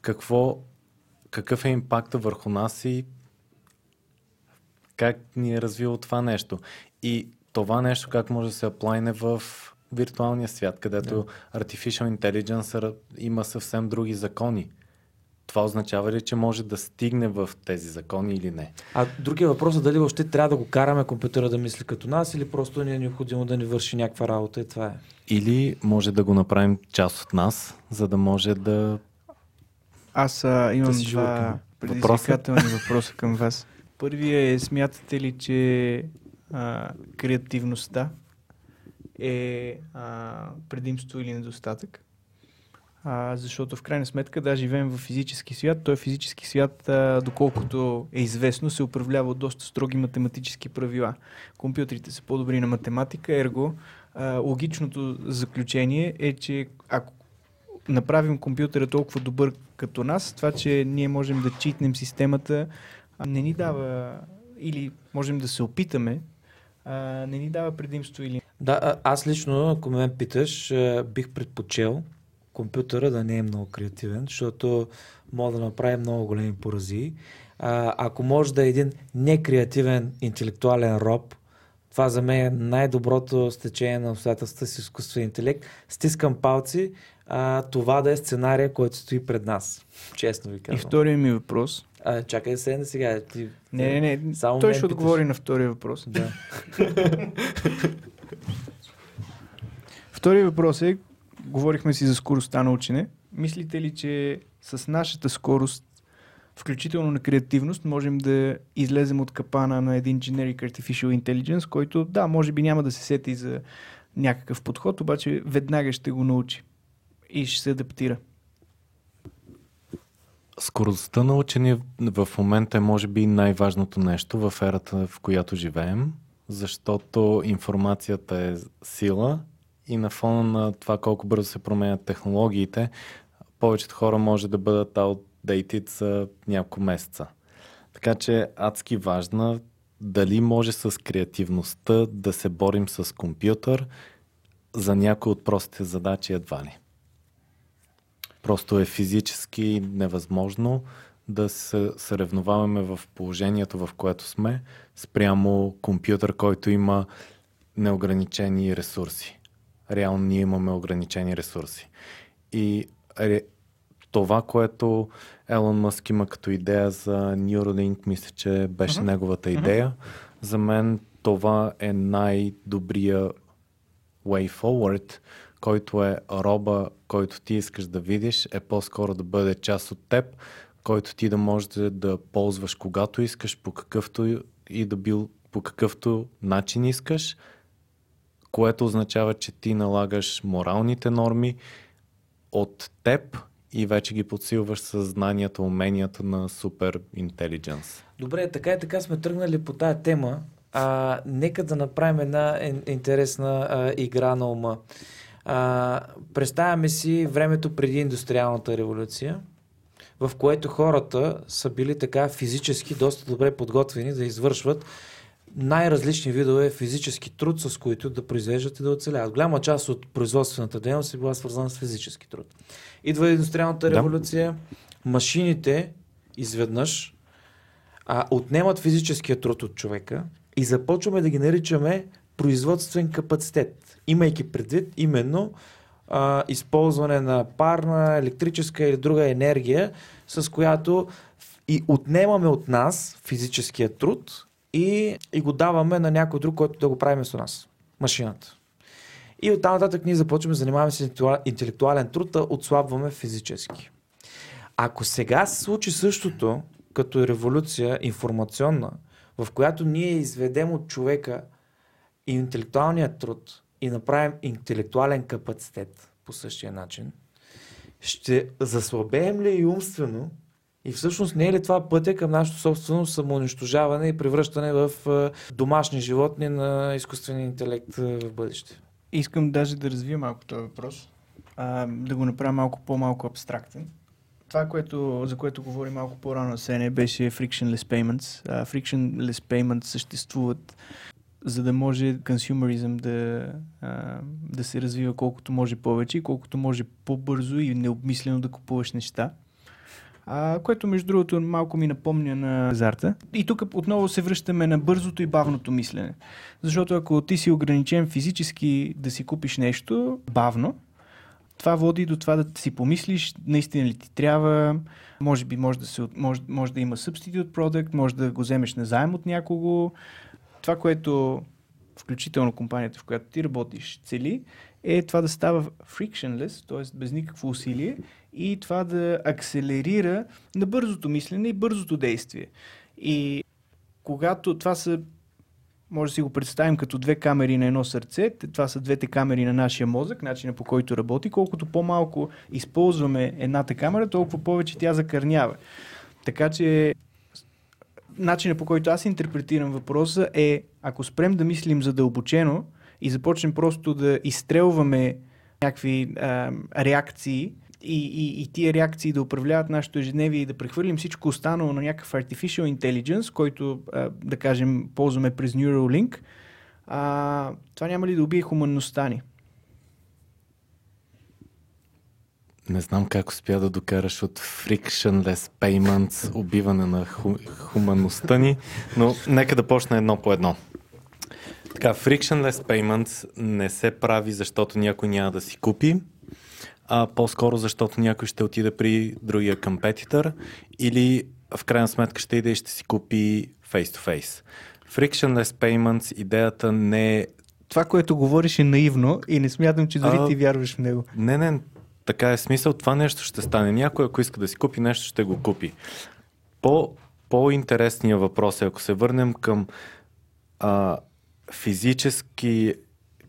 [SPEAKER 3] какво, какъв е импакта върху нас и как ни е развило това нещо. И това нещо как може да се аплайне в виртуалния свят, където yeah. Artificial Intelligence има съвсем други закони. Това означава ли, че може да стигне в тези закони или не?
[SPEAKER 2] А другия въпрос е дали въобще трябва да го караме компютъра да мисли като нас или просто ни е необходимо да ни върши някаква работа и това е.
[SPEAKER 3] Или може да го направим част от нас, за да може да...
[SPEAKER 1] Аз а, имам да два предизвикателни въпроса към вас. Първият е, смятате ли, че а, креативността е а, предимство или недостатък? А, защото в крайна сметка да живеем в физически свят. Той физически свят, а, доколкото е известно, се управлява от доста строги математически правила. Компютрите са по-добри на математика, ерго а, логичното заключение е, че ако направим компютъра толкова добър като нас, това, че ние можем да читнем системата, не ни дава или можем да се опитаме, а, не ни дава предимство или...
[SPEAKER 2] Да, аз лично, ако ме питаш, бих предпочел компютъра да не е много креативен, защото може да направи много големи порази. А, ако може да е един некреативен интелектуален роб, това за мен е най-доброто стечение на обстоятелствата с изкуствен интелект. Стискам палци, а, това да е сценария, който стои пред нас. Честно ви казвам.
[SPEAKER 1] И втория ми въпрос.
[SPEAKER 2] А, чакай се сега. Ти,
[SPEAKER 1] не, не, не. Само Той ще отговори на втория въпрос.
[SPEAKER 2] Да.
[SPEAKER 1] Втория въпрос е говорихме си за скоростта на учене. Мислите ли, че с нашата скорост, включително на креативност, можем да излезем от капана на един Generic Artificial Intelligence, който, да, може би няма да се сети за някакъв подход, обаче веднага ще го научи и ще се адаптира.
[SPEAKER 3] Скоростта на учене в момента е може би най-важното нещо в ерата, в която живеем, защото информацията е сила и на фона на това колко бързо се променят технологиите, повечето хора може да бъдат outdated за няколко месеца. Така че адски важна дали може с креативността да се борим с компютър за някои от простите задачи едва ли. Просто е физически невъзможно да се съревноваваме в положението, в което сме, спрямо компютър, който има неограничени ресурси реално ние имаме ограничени ресурси. И ре, това, което Елон Мъск има като идея за Neuralink, мисля, че беше uh-huh. неговата идея. Uh-huh. За мен това е най-добрия way forward, който е роба, който ти искаш да видиш, е по-скоро да бъде част от теб, който ти да можеш да ползваш когато искаш, по какъвто и да бил по какъвто начин искаш, което означава, че ти налагаш моралните норми от теб и вече ги подсилваш с знанията, уменията на супер интелигенс.
[SPEAKER 2] Добре, така и така сме тръгнали по тая тема. А, нека да направим една интересна а, игра на ума. А, представяме си времето преди индустриалната революция, в което хората са били така физически доста добре подготвени да извършват най-различни видове физически труд, с които да произвеждат и да оцеляват. Голяма част от производствената дейност е била свързана с физически труд. Идва индустриалната революция, машините изведнъж а, отнемат физическия труд от човека и започваме да ги наричаме производствен капацитет, имайки предвид именно а, използване на парна, електрическа или друга енергия, с която и отнемаме от нас физическия труд и, и го даваме на някой друг, който да го прави вместо нас. Машината. И оттам нататък ние започваме да занимаваме с интелектуален труд, да отслабваме физически. Ако сега се случи същото, като революция информационна, в която ние изведем от човека интелектуалния труд и направим интелектуален капацитет по същия начин, ще заслабеем ли и умствено? И всъщност не е ли това пътя към нашето собствено самоунищожаване и превръщане в домашни животни на изкуствения интелект в бъдеще?
[SPEAKER 1] Искам даже да развия малко този въпрос, а, да го направя малко по-малко абстрактен. Това, което, за което говори малко по-рано Сене, беше frictionless payments. Uh, frictionless payments съществуват за да може консюмеризъм да, а, да се развива колкото може повече и колкото може по-бързо и необмислено да купуваш неща. А, което между другото малко ми напомня на азарта. И тук отново се връщаме на бързото и бавното мислене. Защото ако ти си ограничен физически да си купиш нещо бавно, това води до това да си помислиш, наистина ли ти трябва, може би може да, се, може, може да има substitute product, може да го вземеш на заем от някого, това, което включително компанията, в която ти работиш, цели, е това да става frictionless, т.е. без никакво усилие и това да акселерира на бързото мислене и бързото действие. И когато това са може да си го представим като две камери на едно сърце. Това са двете камери на нашия мозък, начина по който работи. Колкото по-малко използваме едната камера, толкова повече тя закърнява. Така че начинът по който аз интерпретирам въпроса е, ако спрем да мислим задълбочено и започнем просто да изстрелваме някакви а, реакции и, и, и тия реакции да управляват нашето ежедневие и да прехвърлим всичко останало на някакъв artificial intelligence, който, а, да кажем, ползваме през Neuralink, а, това няма ли да убие хуманността ни?
[SPEAKER 3] Не знам как успя да докараш от frictionless payments, убиване на ху- хуманността ни, но нека да почне едно по едно. Така, frictionless payments не се прави, защото някой няма да си купи, а по-скоро защото някой ще отиде при другия компетитор или в крайна сметка ще иде и ще си купи face-to-face. Frictionless payments, идеята не е
[SPEAKER 1] това, което говориш е наивно и не смятам, че дори а, ти вярваш в него.
[SPEAKER 3] Не, не, така е смисъл. Това нещо ще стане. Някой, ако иска да си купи нещо, ще го купи. По, по-интересният въпрос е, ако се върнем към а, физически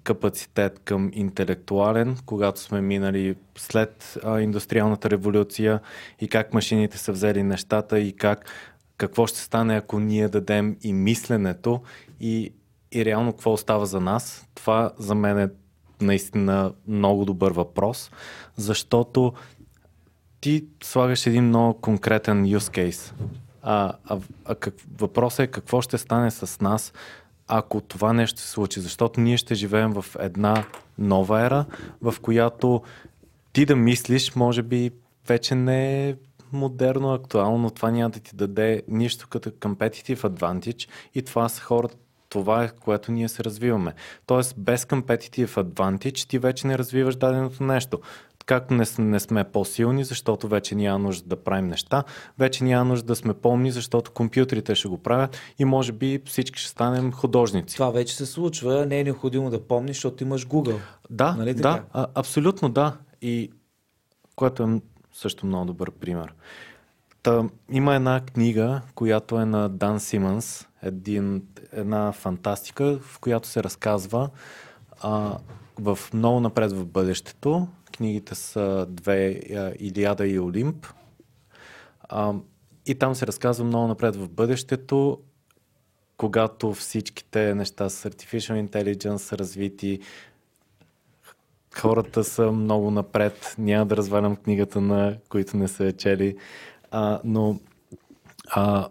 [SPEAKER 3] капацитет към интелектуален, когато сме минали след а, индустриалната революция и как машините са взели нещата и как какво ще стане, ако ние дадем и мисленето и, и реално какво остава за нас. Това за мен е наистина много добър въпрос, защото ти слагаш един много конкретен use case. А, а, а как, въпросът е какво ще стане с нас, ако това нещо се случи, защото ние ще живеем в една нова ера, в която ти да мислиш, може би вече не е модерно, актуално, това няма да ти даде нищо като competitive advantage. И това са хората, това е което ние се развиваме. Тоест без competitive advantage ти вече не развиваш даденото нещо както не, не сме по-силни, защото вече няма нужда да правим неща, вече няма нужда да сме помни, защото компютрите ще го правят и може би всички ще станем художници.
[SPEAKER 2] Това вече се случва, не е необходимо да помниш, защото имаш Google.
[SPEAKER 3] Да, нали да, а, абсолютно да. И което е също много добър пример. Та, има една книга, която е на Дан Симънс, един, една фантастика, в която се разказва а, в много напред в бъдещето Книгите са две Илиада и Олимп. А, и там се разказва много напред в бъдещето, когато всичките неща с Artificial Intelligence са развити, хората са много напред. Няма да развалям книгата на които не са чели. А, но а,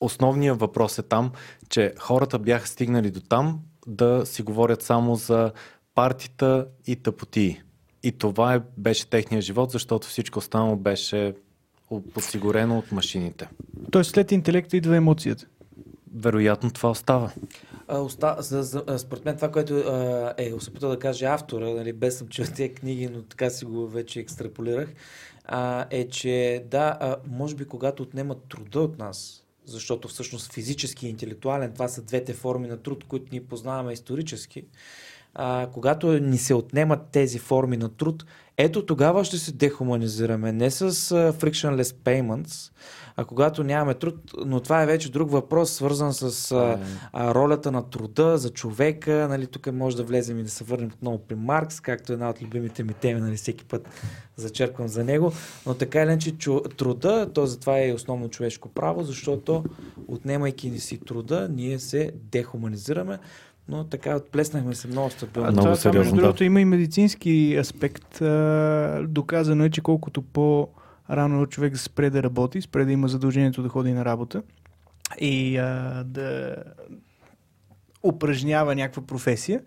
[SPEAKER 3] основният въпрос е там, че хората бяха стигнали до там да си говорят само за партита и тъпоти. И това е, беше техния живот, защото всичко останало беше подсигурено от машините.
[SPEAKER 1] Тоест след интелекта идва емоцията.
[SPEAKER 3] Вероятно това остава.
[SPEAKER 2] А, оста... за, за, според мен това, което а, е опитал да каже автора, нали, без съм чул тези книги, но така си го вече екстраполирах, а, е, че да, а, може би когато отнемат труда от нас, защото всъщност физически и интелектуален, това са двете форми на труд, които ние познаваме исторически, а, когато ни се отнемат тези форми на труд, ето тогава ще се дехуманизираме. Не с uh, frictionless payments, а когато нямаме труд, но това е вече друг въпрос, свързан с а, а, ролята на труда за човека. Нали, тук може да влезем и да се върнем отново при Маркс, както една от любимите ми теми, нали, всеки път зачерквам за него. Но така или иначе труда, то затова е основно човешко право, защото отнемайки си труда, ние се дехуманизираме но така отплеснахме се много стабилно.
[SPEAKER 1] много това, сериозно, между другото, да. има и медицински аспект. доказано е, че колкото по рано човек спре да работи, спре да има задължението да ходи на работа и а, да упражнява някаква професия,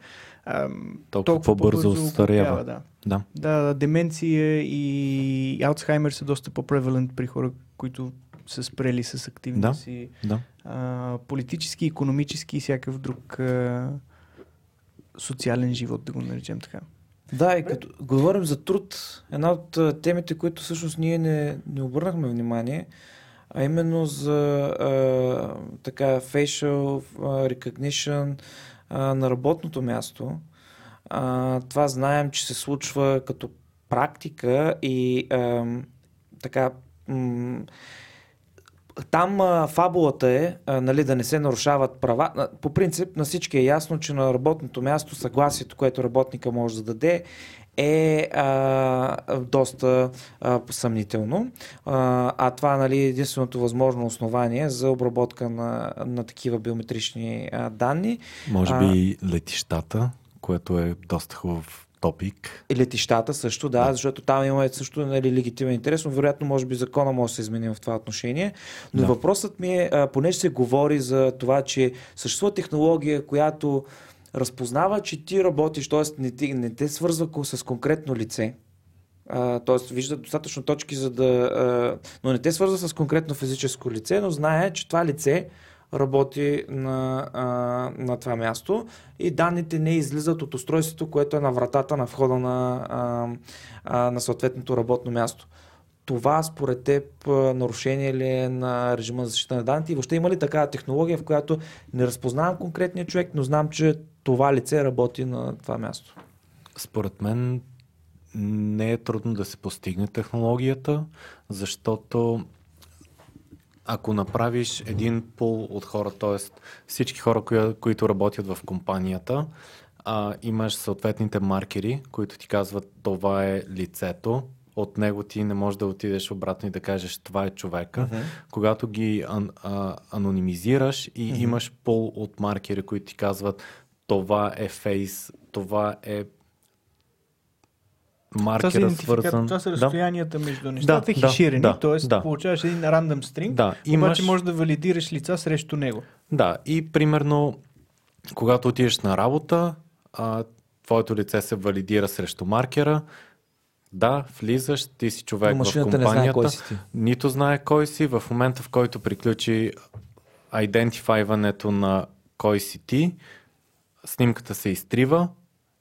[SPEAKER 1] а,
[SPEAKER 3] толкова, толкова по-бързо остарява.
[SPEAKER 1] Да. Да. да, деменция и Алцхаймер са доста по-превалент при хора, които са спрели с активния
[SPEAKER 3] да,
[SPEAKER 1] си
[SPEAKER 3] да.
[SPEAKER 1] А, политически, економически и всякакъв друг а, социален живот, да го наречем така.
[SPEAKER 2] Да, и като говорим за труд, една от темите, които всъщност ние не, не обърнахме внимание, а именно за а, така facial recognition а, на работното място. А, това знаем, че се случва като практика и а, така м- там а, фабулата е а, нали, да не се нарушават права. По принцип на всички е ясно, че на работното място съгласието, което работника може да даде, е а, доста а, съмнително. А, а това нали, е единственото възможно основание за обработка на, на такива биометрични а, данни.
[SPEAKER 3] Може би а, летищата, което е доста хубав топик.
[SPEAKER 2] И летищата също, да, да. защото там има също нали, легитимен интерес, но вероятно може би закона може да се измени в това отношение. Но да. въпросът ми е, понеже се говори за това, че съществува технология, която разпознава, че ти работиш, т.е. Не, ти, не те свързва с конкретно лице, т.е. вижда достатъчно точки, за да. А, но не те свързва с конкретно физическо лице, но знае, че това лице работи на, а, на това място и данните не излизат от устройството, което е на вратата на входа на, а, а, на съответното работно място. Това според теб нарушение ли е на режима за защита на данните и въобще има ли такава технология, в която не разпознавам конкретния човек, но знам, че това лице работи на това място?
[SPEAKER 3] Според мен не е трудно да се постигне технологията, защото ако направиш един пул от хора, т.е. всички хора, кои, които работят в компанията, а, имаш съответните маркери, които ти казват това е лицето, от него ти не можеш да отидеш обратно и да кажеш това е човека. Uh-huh. Когато ги ан, а, анонимизираш и uh-huh. имаш пол от маркери, които ти казват това е фейс, това е маркера
[SPEAKER 1] е свързан. Това са разстоянията да. между нещата да, хеширани, да, т.е. Да. получаваш един рандъм стринг, да, имаш... обаче можеш да валидираш лица срещу него.
[SPEAKER 3] Да, и примерно, когато отидеш на работа, а, твоето лице се валидира срещу маркера, да, влизаш, ти си човек в компанията, не знае кой си ти. нито знае кой си, в момента в който приключи идентифайването на кой си ти, снимката се изтрива,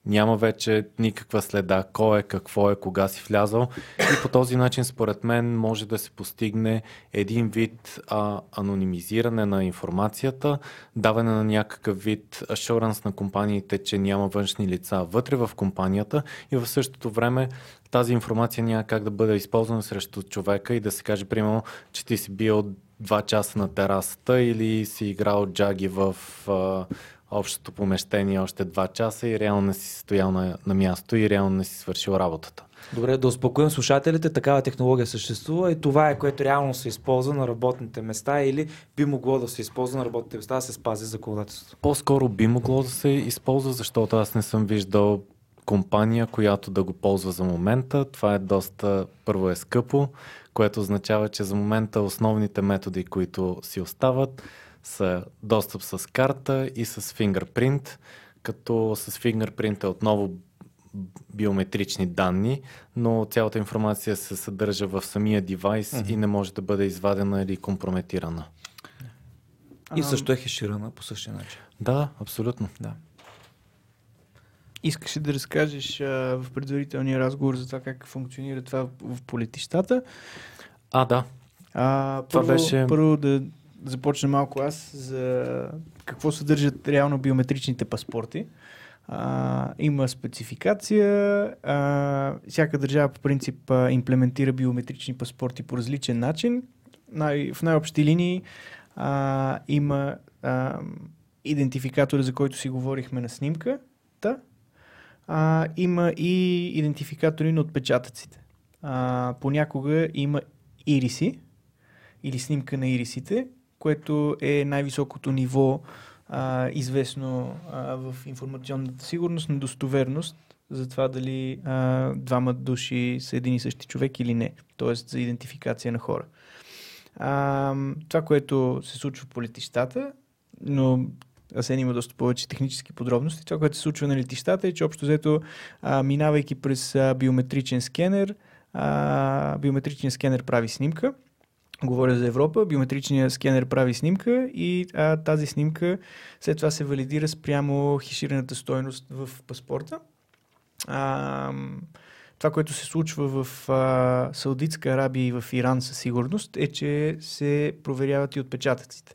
[SPEAKER 3] няма вече никаква следа кой е, какво е, кога си влязал. И по този начин, според мен, може да се постигне един вид а, анонимизиране на информацията, даване на някакъв вид ашуранс на компаниите, че няма външни лица вътре в компанията и в същото време тази информация няма как да бъде използвана срещу човека и да се каже, примерно, че ти си бил два часа на терасата или си играл джаги в а, общото помещение още два часа и реално не си стоял на, на място и реално не си свършил работата.
[SPEAKER 2] Добре, да успокоим слушателите, такава технология съществува и това е което реално се използва на работните места или би могло да се използва на работните места да се спази законодателството.
[SPEAKER 3] По-скоро би могло да се използва, защото аз не съм виждал компания, която да го ползва за момента. Това е доста, първо е скъпо, което означава, че за момента основните методи, които си остават, са достъп с карта и с фингърпринт, като с фингърпринт е отново биометрични данни, но цялата информация се съдържа в самия девайс mm-hmm. и не може да бъде извадена или компрометирана.
[SPEAKER 2] И също е хеширана по същия начин.
[SPEAKER 3] Да, абсолютно.
[SPEAKER 2] Да.
[SPEAKER 1] Искаше да разкажеш а, в предварителния разговор за това как функционира това в политищата.
[SPEAKER 3] А, да.
[SPEAKER 1] А, това първо, беше... първо да започна малко аз за какво съдържат реално биометричните паспорти. А, има спецификация. А, всяка държава по принцип а, имплементира биометрични паспорти по различен начин. Най- в най-общи линии а, има а, идентификатора, за който си говорихме на снимката. А, има и идентификатори на отпечатъците. А, понякога има ириси или снимка на ирисите, което е най-високото ниво а, известно а, в информационната сигурност на достоверност за това дали а, двама души са един и същи човек или не, т.е. за идентификация на хора. А, това, което се случва по летищата, но Асен има доста повече технически подробности. Това, което се случва на летищата е, че общо взето, а, минавайки през а, биометричен скенер, а, биометричен скенер прави снимка. Говоря за Европа. Биометричният скенер прави снимка и а, тази снимка след това се валидира спрямо хишираната стойност в паспорта. А, това, което се случва в а, Саудитска Арабия и в Иран със сигурност е, че се проверяват и отпечатъците.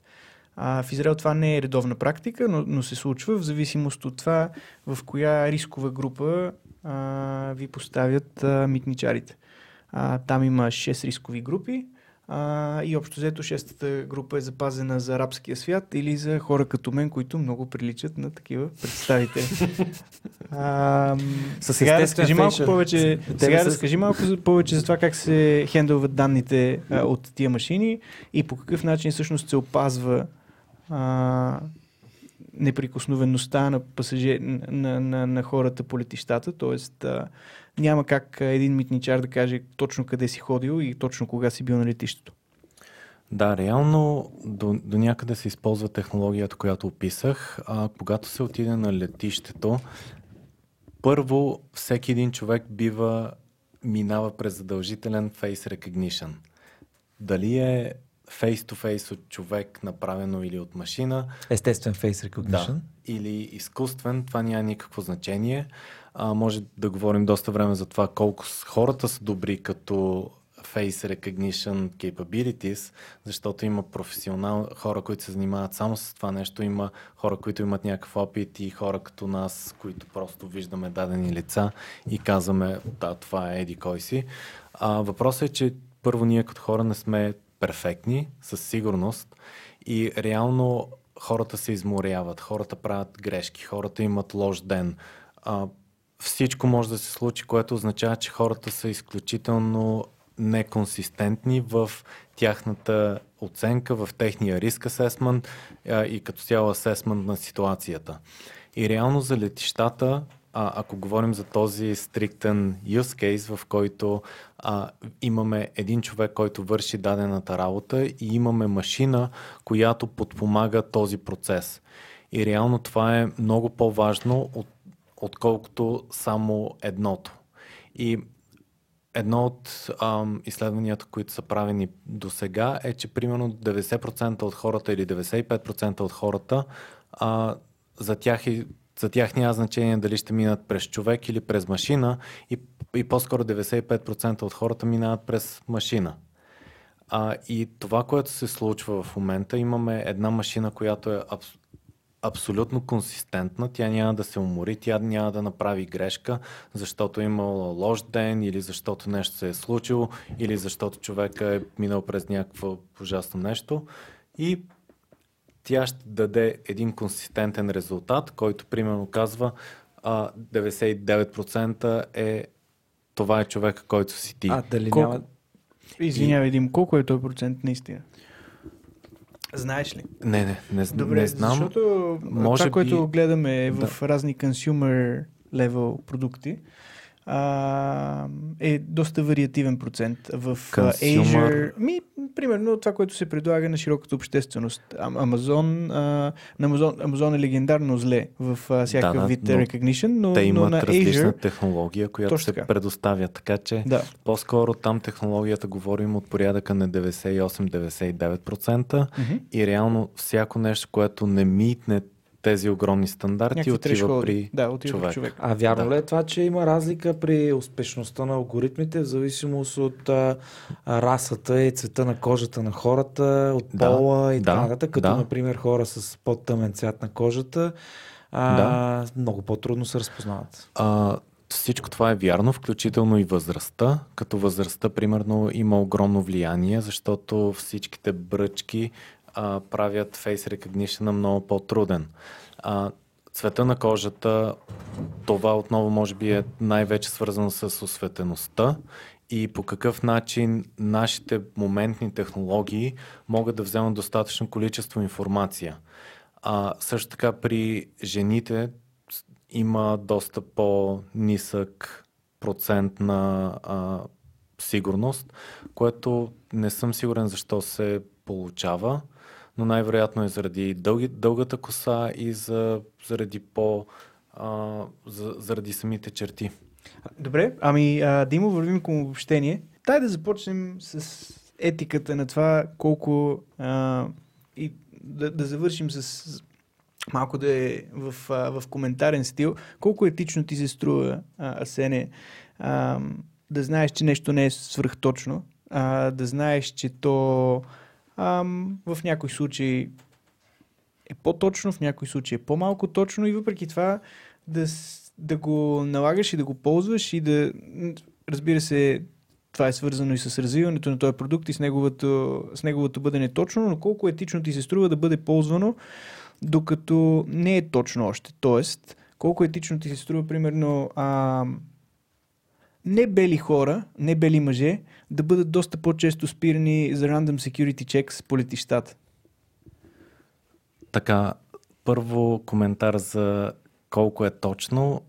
[SPEAKER 1] А, в Израел това не е редовна практика, но, но се случва в зависимост от това в коя рискова група а, ви поставят а, митничарите. А, там има 6 рискови групи а, и общо взето шестата група е запазена за арабския свят или за хора като мен, които много приличат на такива представители. а,
[SPEAKER 2] С
[SPEAKER 1] сега разкажи малко повече, сега
[SPEAKER 2] с-
[SPEAKER 1] разкажи малко повече за това как се хендълват данните а, от тия машини и по какъв начин всъщност се опазва а, неприкосновеността на, пасажир, на, на, на хората по летищата, т.е. няма как един митничар да каже точно къде си ходил и точно кога си бил на летището.
[SPEAKER 3] Да, реално до, до някъде се използва технологията, която описах. А, когато се отиде на летището, първо всеки един човек бива минава през задължителен face recognition. Дали е face-to-face от човек, направено или от машина,
[SPEAKER 2] Естествен face recognition.
[SPEAKER 3] да, или изкуствен, това няма никакво значение. А, може да говорим доста време за това колко хората са добри като face recognition capabilities, защото има професионал, хора, които се занимават само с това нещо, има хора, които имат някакъв опит и хора като нас, които просто виждаме дадени лица и казваме, да, това е еди кой си. А, въпросът е, че първо ние като хора не сме перфектни, със сигурност, и реално хората се изморяват, хората правят грешки, хората имат лош ден. А, всичко може да се случи, което означава, че хората са изключително неконсистентни в тяхната оценка, в техния риск асесмент и като цяло асесмент на ситуацията. И реално за летищата, а, ако говорим за този стриктен use case, в който а, имаме един човек, който върши дадената работа и имаме машина, която подпомага този процес. И реално това е много по-важно, от, отколкото само едното. И едно от ам, изследванията, които са правени до сега, е, че примерно 90% от хората или 95% от хората а, за тях и за тях няма значение дали ще минат през човек или през машина и, и по-скоро 95% от хората минават през машина. А, и това, което се случва в момента, имаме една машина, която е абс, абсолютно консистентна, тя няма да се умори, тя няма да направи грешка, защото е имал лош ден или защото нещо се е случило, или защото човека е минал през някакво ужасно нещо. И тя ще даде един консистентен резултат, който примерно казва а, 99% е това е човека, който си ти.
[SPEAKER 2] А, дали
[SPEAKER 1] Колко-
[SPEAKER 2] няма...
[SPEAKER 1] Извинявай, Дим, колко е този процент наистина? Знаеш ли?
[SPEAKER 3] Не, не, не,
[SPEAKER 1] Добре,
[SPEAKER 3] не знам.
[SPEAKER 1] защото
[SPEAKER 3] Може
[SPEAKER 1] това, което
[SPEAKER 3] би-
[SPEAKER 1] гледаме в разни consumer level продукти, а, е доста вариативен процент. В
[SPEAKER 3] Consumer-
[SPEAKER 1] Azure, ми, примерно това, което се предлага на широката общественост. А- Amazon, а, на Amazon, Amazon е легендарно зле в а, всякакъв
[SPEAKER 3] Да,
[SPEAKER 1] вид
[SPEAKER 3] но
[SPEAKER 1] recognition, но,
[SPEAKER 3] Те
[SPEAKER 1] но
[SPEAKER 3] имат
[SPEAKER 1] на
[SPEAKER 3] различна
[SPEAKER 1] Azure,
[SPEAKER 3] технология, която се
[SPEAKER 1] така.
[SPEAKER 3] предоставя, така че
[SPEAKER 1] да,
[SPEAKER 3] по-скоро там технологията говорим от порядъка на 98-99%
[SPEAKER 1] мгм.
[SPEAKER 3] и реално всяко нещо, което не митне тези огромни стандарти,
[SPEAKER 1] някакви
[SPEAKER 3] отива при
[SPEAKER 1] да, отива
[SPEAKER 3] човек.
[SPEAKER 1] при човек.
[SPEAKER 2] А вярно
[SPEAKER 3] Да.
[SPEAKER 2] ли е това, че има разлика при успешността на алгоритмите в зависимост от а, а, расата и цвета на кожата на хората, от
[SPEAKER 3] Да,
[SPEAKER 2] пола и
[SPEAKER 3] да,
[SPEAKER 2] така нататък, като
[SPEAKER 3] да.
[SPEAKER 2] например хора с по-тъмен цвят на кожата а,
[SPEAKER 3] Да.
[SPEAKER 2] много по-трудно се разпознават.
[SPEAKER 3] А, всичко това е вярно, включително и възрастта. Като възрастта, примерно, има огромно влияние, защото всичките бръчки а, правят face recognition много по-труден. А, цвета на кожата, това отново може би е най-вече свързано с осветеността и по какъв начин нашите моментни технологии могат да вземат достатъчно количество информация. А, също така при жените има доста по-нисък процент на а, сигурност, което не съм сигурен защо се получава, но най-вероятно е заради дълги, дългата коса и за, заради по а, за, заради самите черти.
[SPEAKER 1] Добре, ами а, Димо, вървим към обобщение. Дай да започнем с етиката на това колко а, и да, да завършим с малко да е в, а, в коментарен стил. Колко етично ти се струва, а, Асене, а, да знаеш, че нещо не е свръхточно, а, да знаеш, че то в някой случай е по-точно, в някой случай е по-малко точно и въпреки това да, да го налагаш и да го ползваш и да... Разбира се, това е свързано и с развиването на този продукт и с неговото, с неговото бъдене точно, но колко етично ти се струва да бъде ползвано, докато не е точно още. Тоест, колко етично ти се струва, примерно, а, не бели хора, не бели мъже, да бъдат доста по-често спирани за random security checks по летищата.
[SPEAKER 3] Така, първо коментар за колко е точно.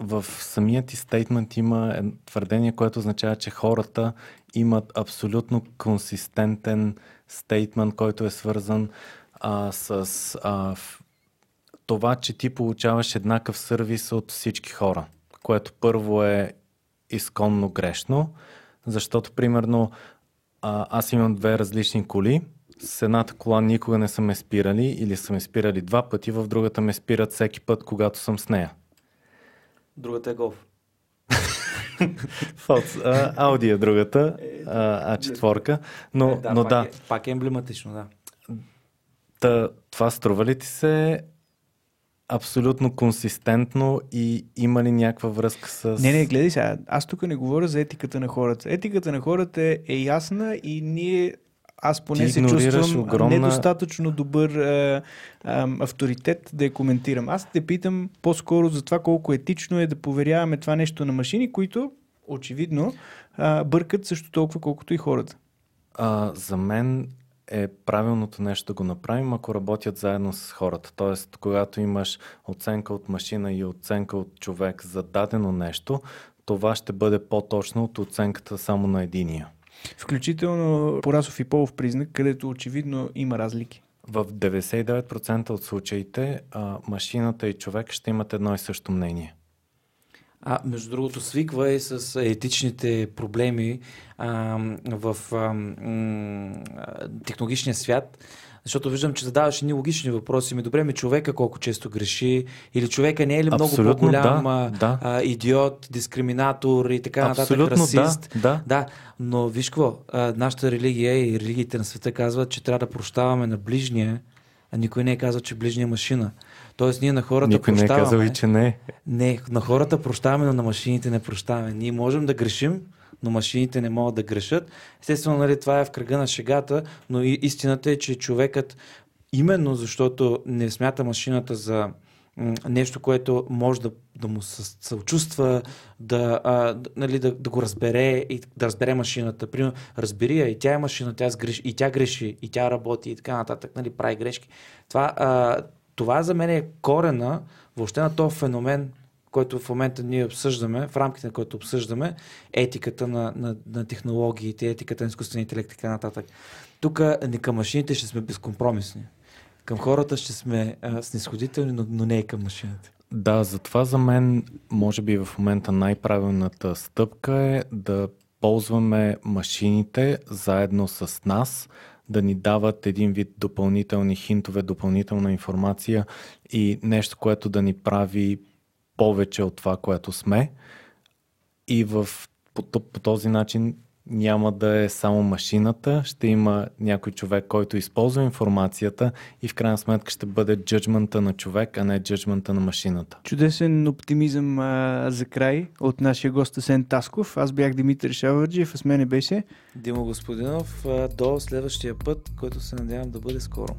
[SPEAKER 3] В самият ти стейтмент има твърдение, което означава, че хората имат абсолютно консистентен стейтмент, който е свързан а, с а, това, че ти получаваш еднакъв сервис от всички хора, което първо е изконно грешно, защото примерно а, аз имам две различни коли. С едната кола никога не са ме спирали или са ме спирали два пъти, в другата ме спират всеки път, когато съм с нея.
[SPEAKER 2] Другата е голф.
[SPEAKER 3] А, Ауди е другата, а, А4, но,
[SPEAKER 2] Е, да,
[SPEAKER 3] но
[SPEAKER 2] пак
[SPEAKER 3] да,
[SPEAKER 2] Е, пак е емблематично, да.
[SPEAKER 3] Та, това струва ли ти се абсолютно консистентно и има ли някаква връзка с...
[SPEAKER 1] Не, не, гледай сега. Аз тук не говоря за етиката на хората. Етиката на хората е, е ясна и ние аз поне
[SPEAKER 3] Ти
[SPEAKER 1] се чувствам
[SPEAKER 3] огромна-
[SPEAKER 1] недостатъчно добър а, а, авторитет да я коментирам. Аз те питам по-скоро за това колко етично е да поверяваме това нещо на машини, които очевидно а, бъркат също толкова, колкото и хората.
[SPEAKER 3] А, за мен е правилното нещо да го направим, ако работят заедно с хората. Тоест, когато имаш оценка от машина и оценка от човек за дадено нещо, това ще бъде по-точно от оценката само на единия.
[SPEAKER 1] Включително по расов и полов признак, където очевидно има разлики.
[SPEAKER 3] В 99% от случаите а, машината и човек ще имат едно и също мнение.
[SPEAKER 2] А, между другото, свиква и с етичните проблеми а, в а, м, технологичния свят, защото виждам, че задаваш едни логични въпроси. Ми добре, ми човека колко често греши, или човека не е ли много по-голям
[SPEAKER 3] да, да.
[SPEAKER 2] а, идиот, дискриминатор и така нататък,
[SPEAKER 3] Абсолютно,
[SPEAKER 2] расист.
[SPEAKER 3] да, да.
[SPEAKER 2] Да, но виж какво, а, нашата религия и религиите на света казват, че трябва да прощаваме на ближния, а никой не е казал, че ближния е машина. Тоест ние на хората
[SPEAKER 3] Никой не е
[SPEAKER 2] прощаваме.
[SPEAKER 3] казал и, че не.
[SPEAKER 2] Не, на хората прощаваме, но на машините не прощаваме. Ние можем да грешим, но машините не могат да грешат. Естествено, нали, това е в кръга на шегата, но и истината е, че човекът, именно защото не смята машината за нещо, което може да, да му съ- съчувства, да, а, нали, да, да го разбере и да разбере машината. Примерно, разбери я, и тя е машина, тя сгреши, и тя греши, и тя работи и така нататък, нали, прави грешки. Това, а, това за мен е корена въобще на този феномен, който в момента ние обсъждаме, в рамките на който обсъждаме, етиката на, на, на технологиите, етиката на изкуствения интелект и така нататък. Тук не към машините ще сме безкомпромисни. Към хората ще сме а, снисходителни, но, но не и към машините.
[SPEAKER 3] Да, затова за мен, може би в момента най-правилната стъпка е да ползваме машините заедно с нас, да ни дават един вид допълнителни хинтове, допълнителна информация и нещо, което да ни прави повече от това, което сме. И в, по, по този начин няма да е само машината, ще има някой човек, който използва информацията и в крайна сметка ще бъде джъджмента на човек, а не джъджмента на машината.
[SPEAKER 1] Чудесен оптимизъм а, за край от нашия гост Асен Тасков. Аз бях Димитър Шаваджиев, а с мене беше
[SPEAKER 2] Димо Господинов, до следващия път, който се надявам да бъде скоро.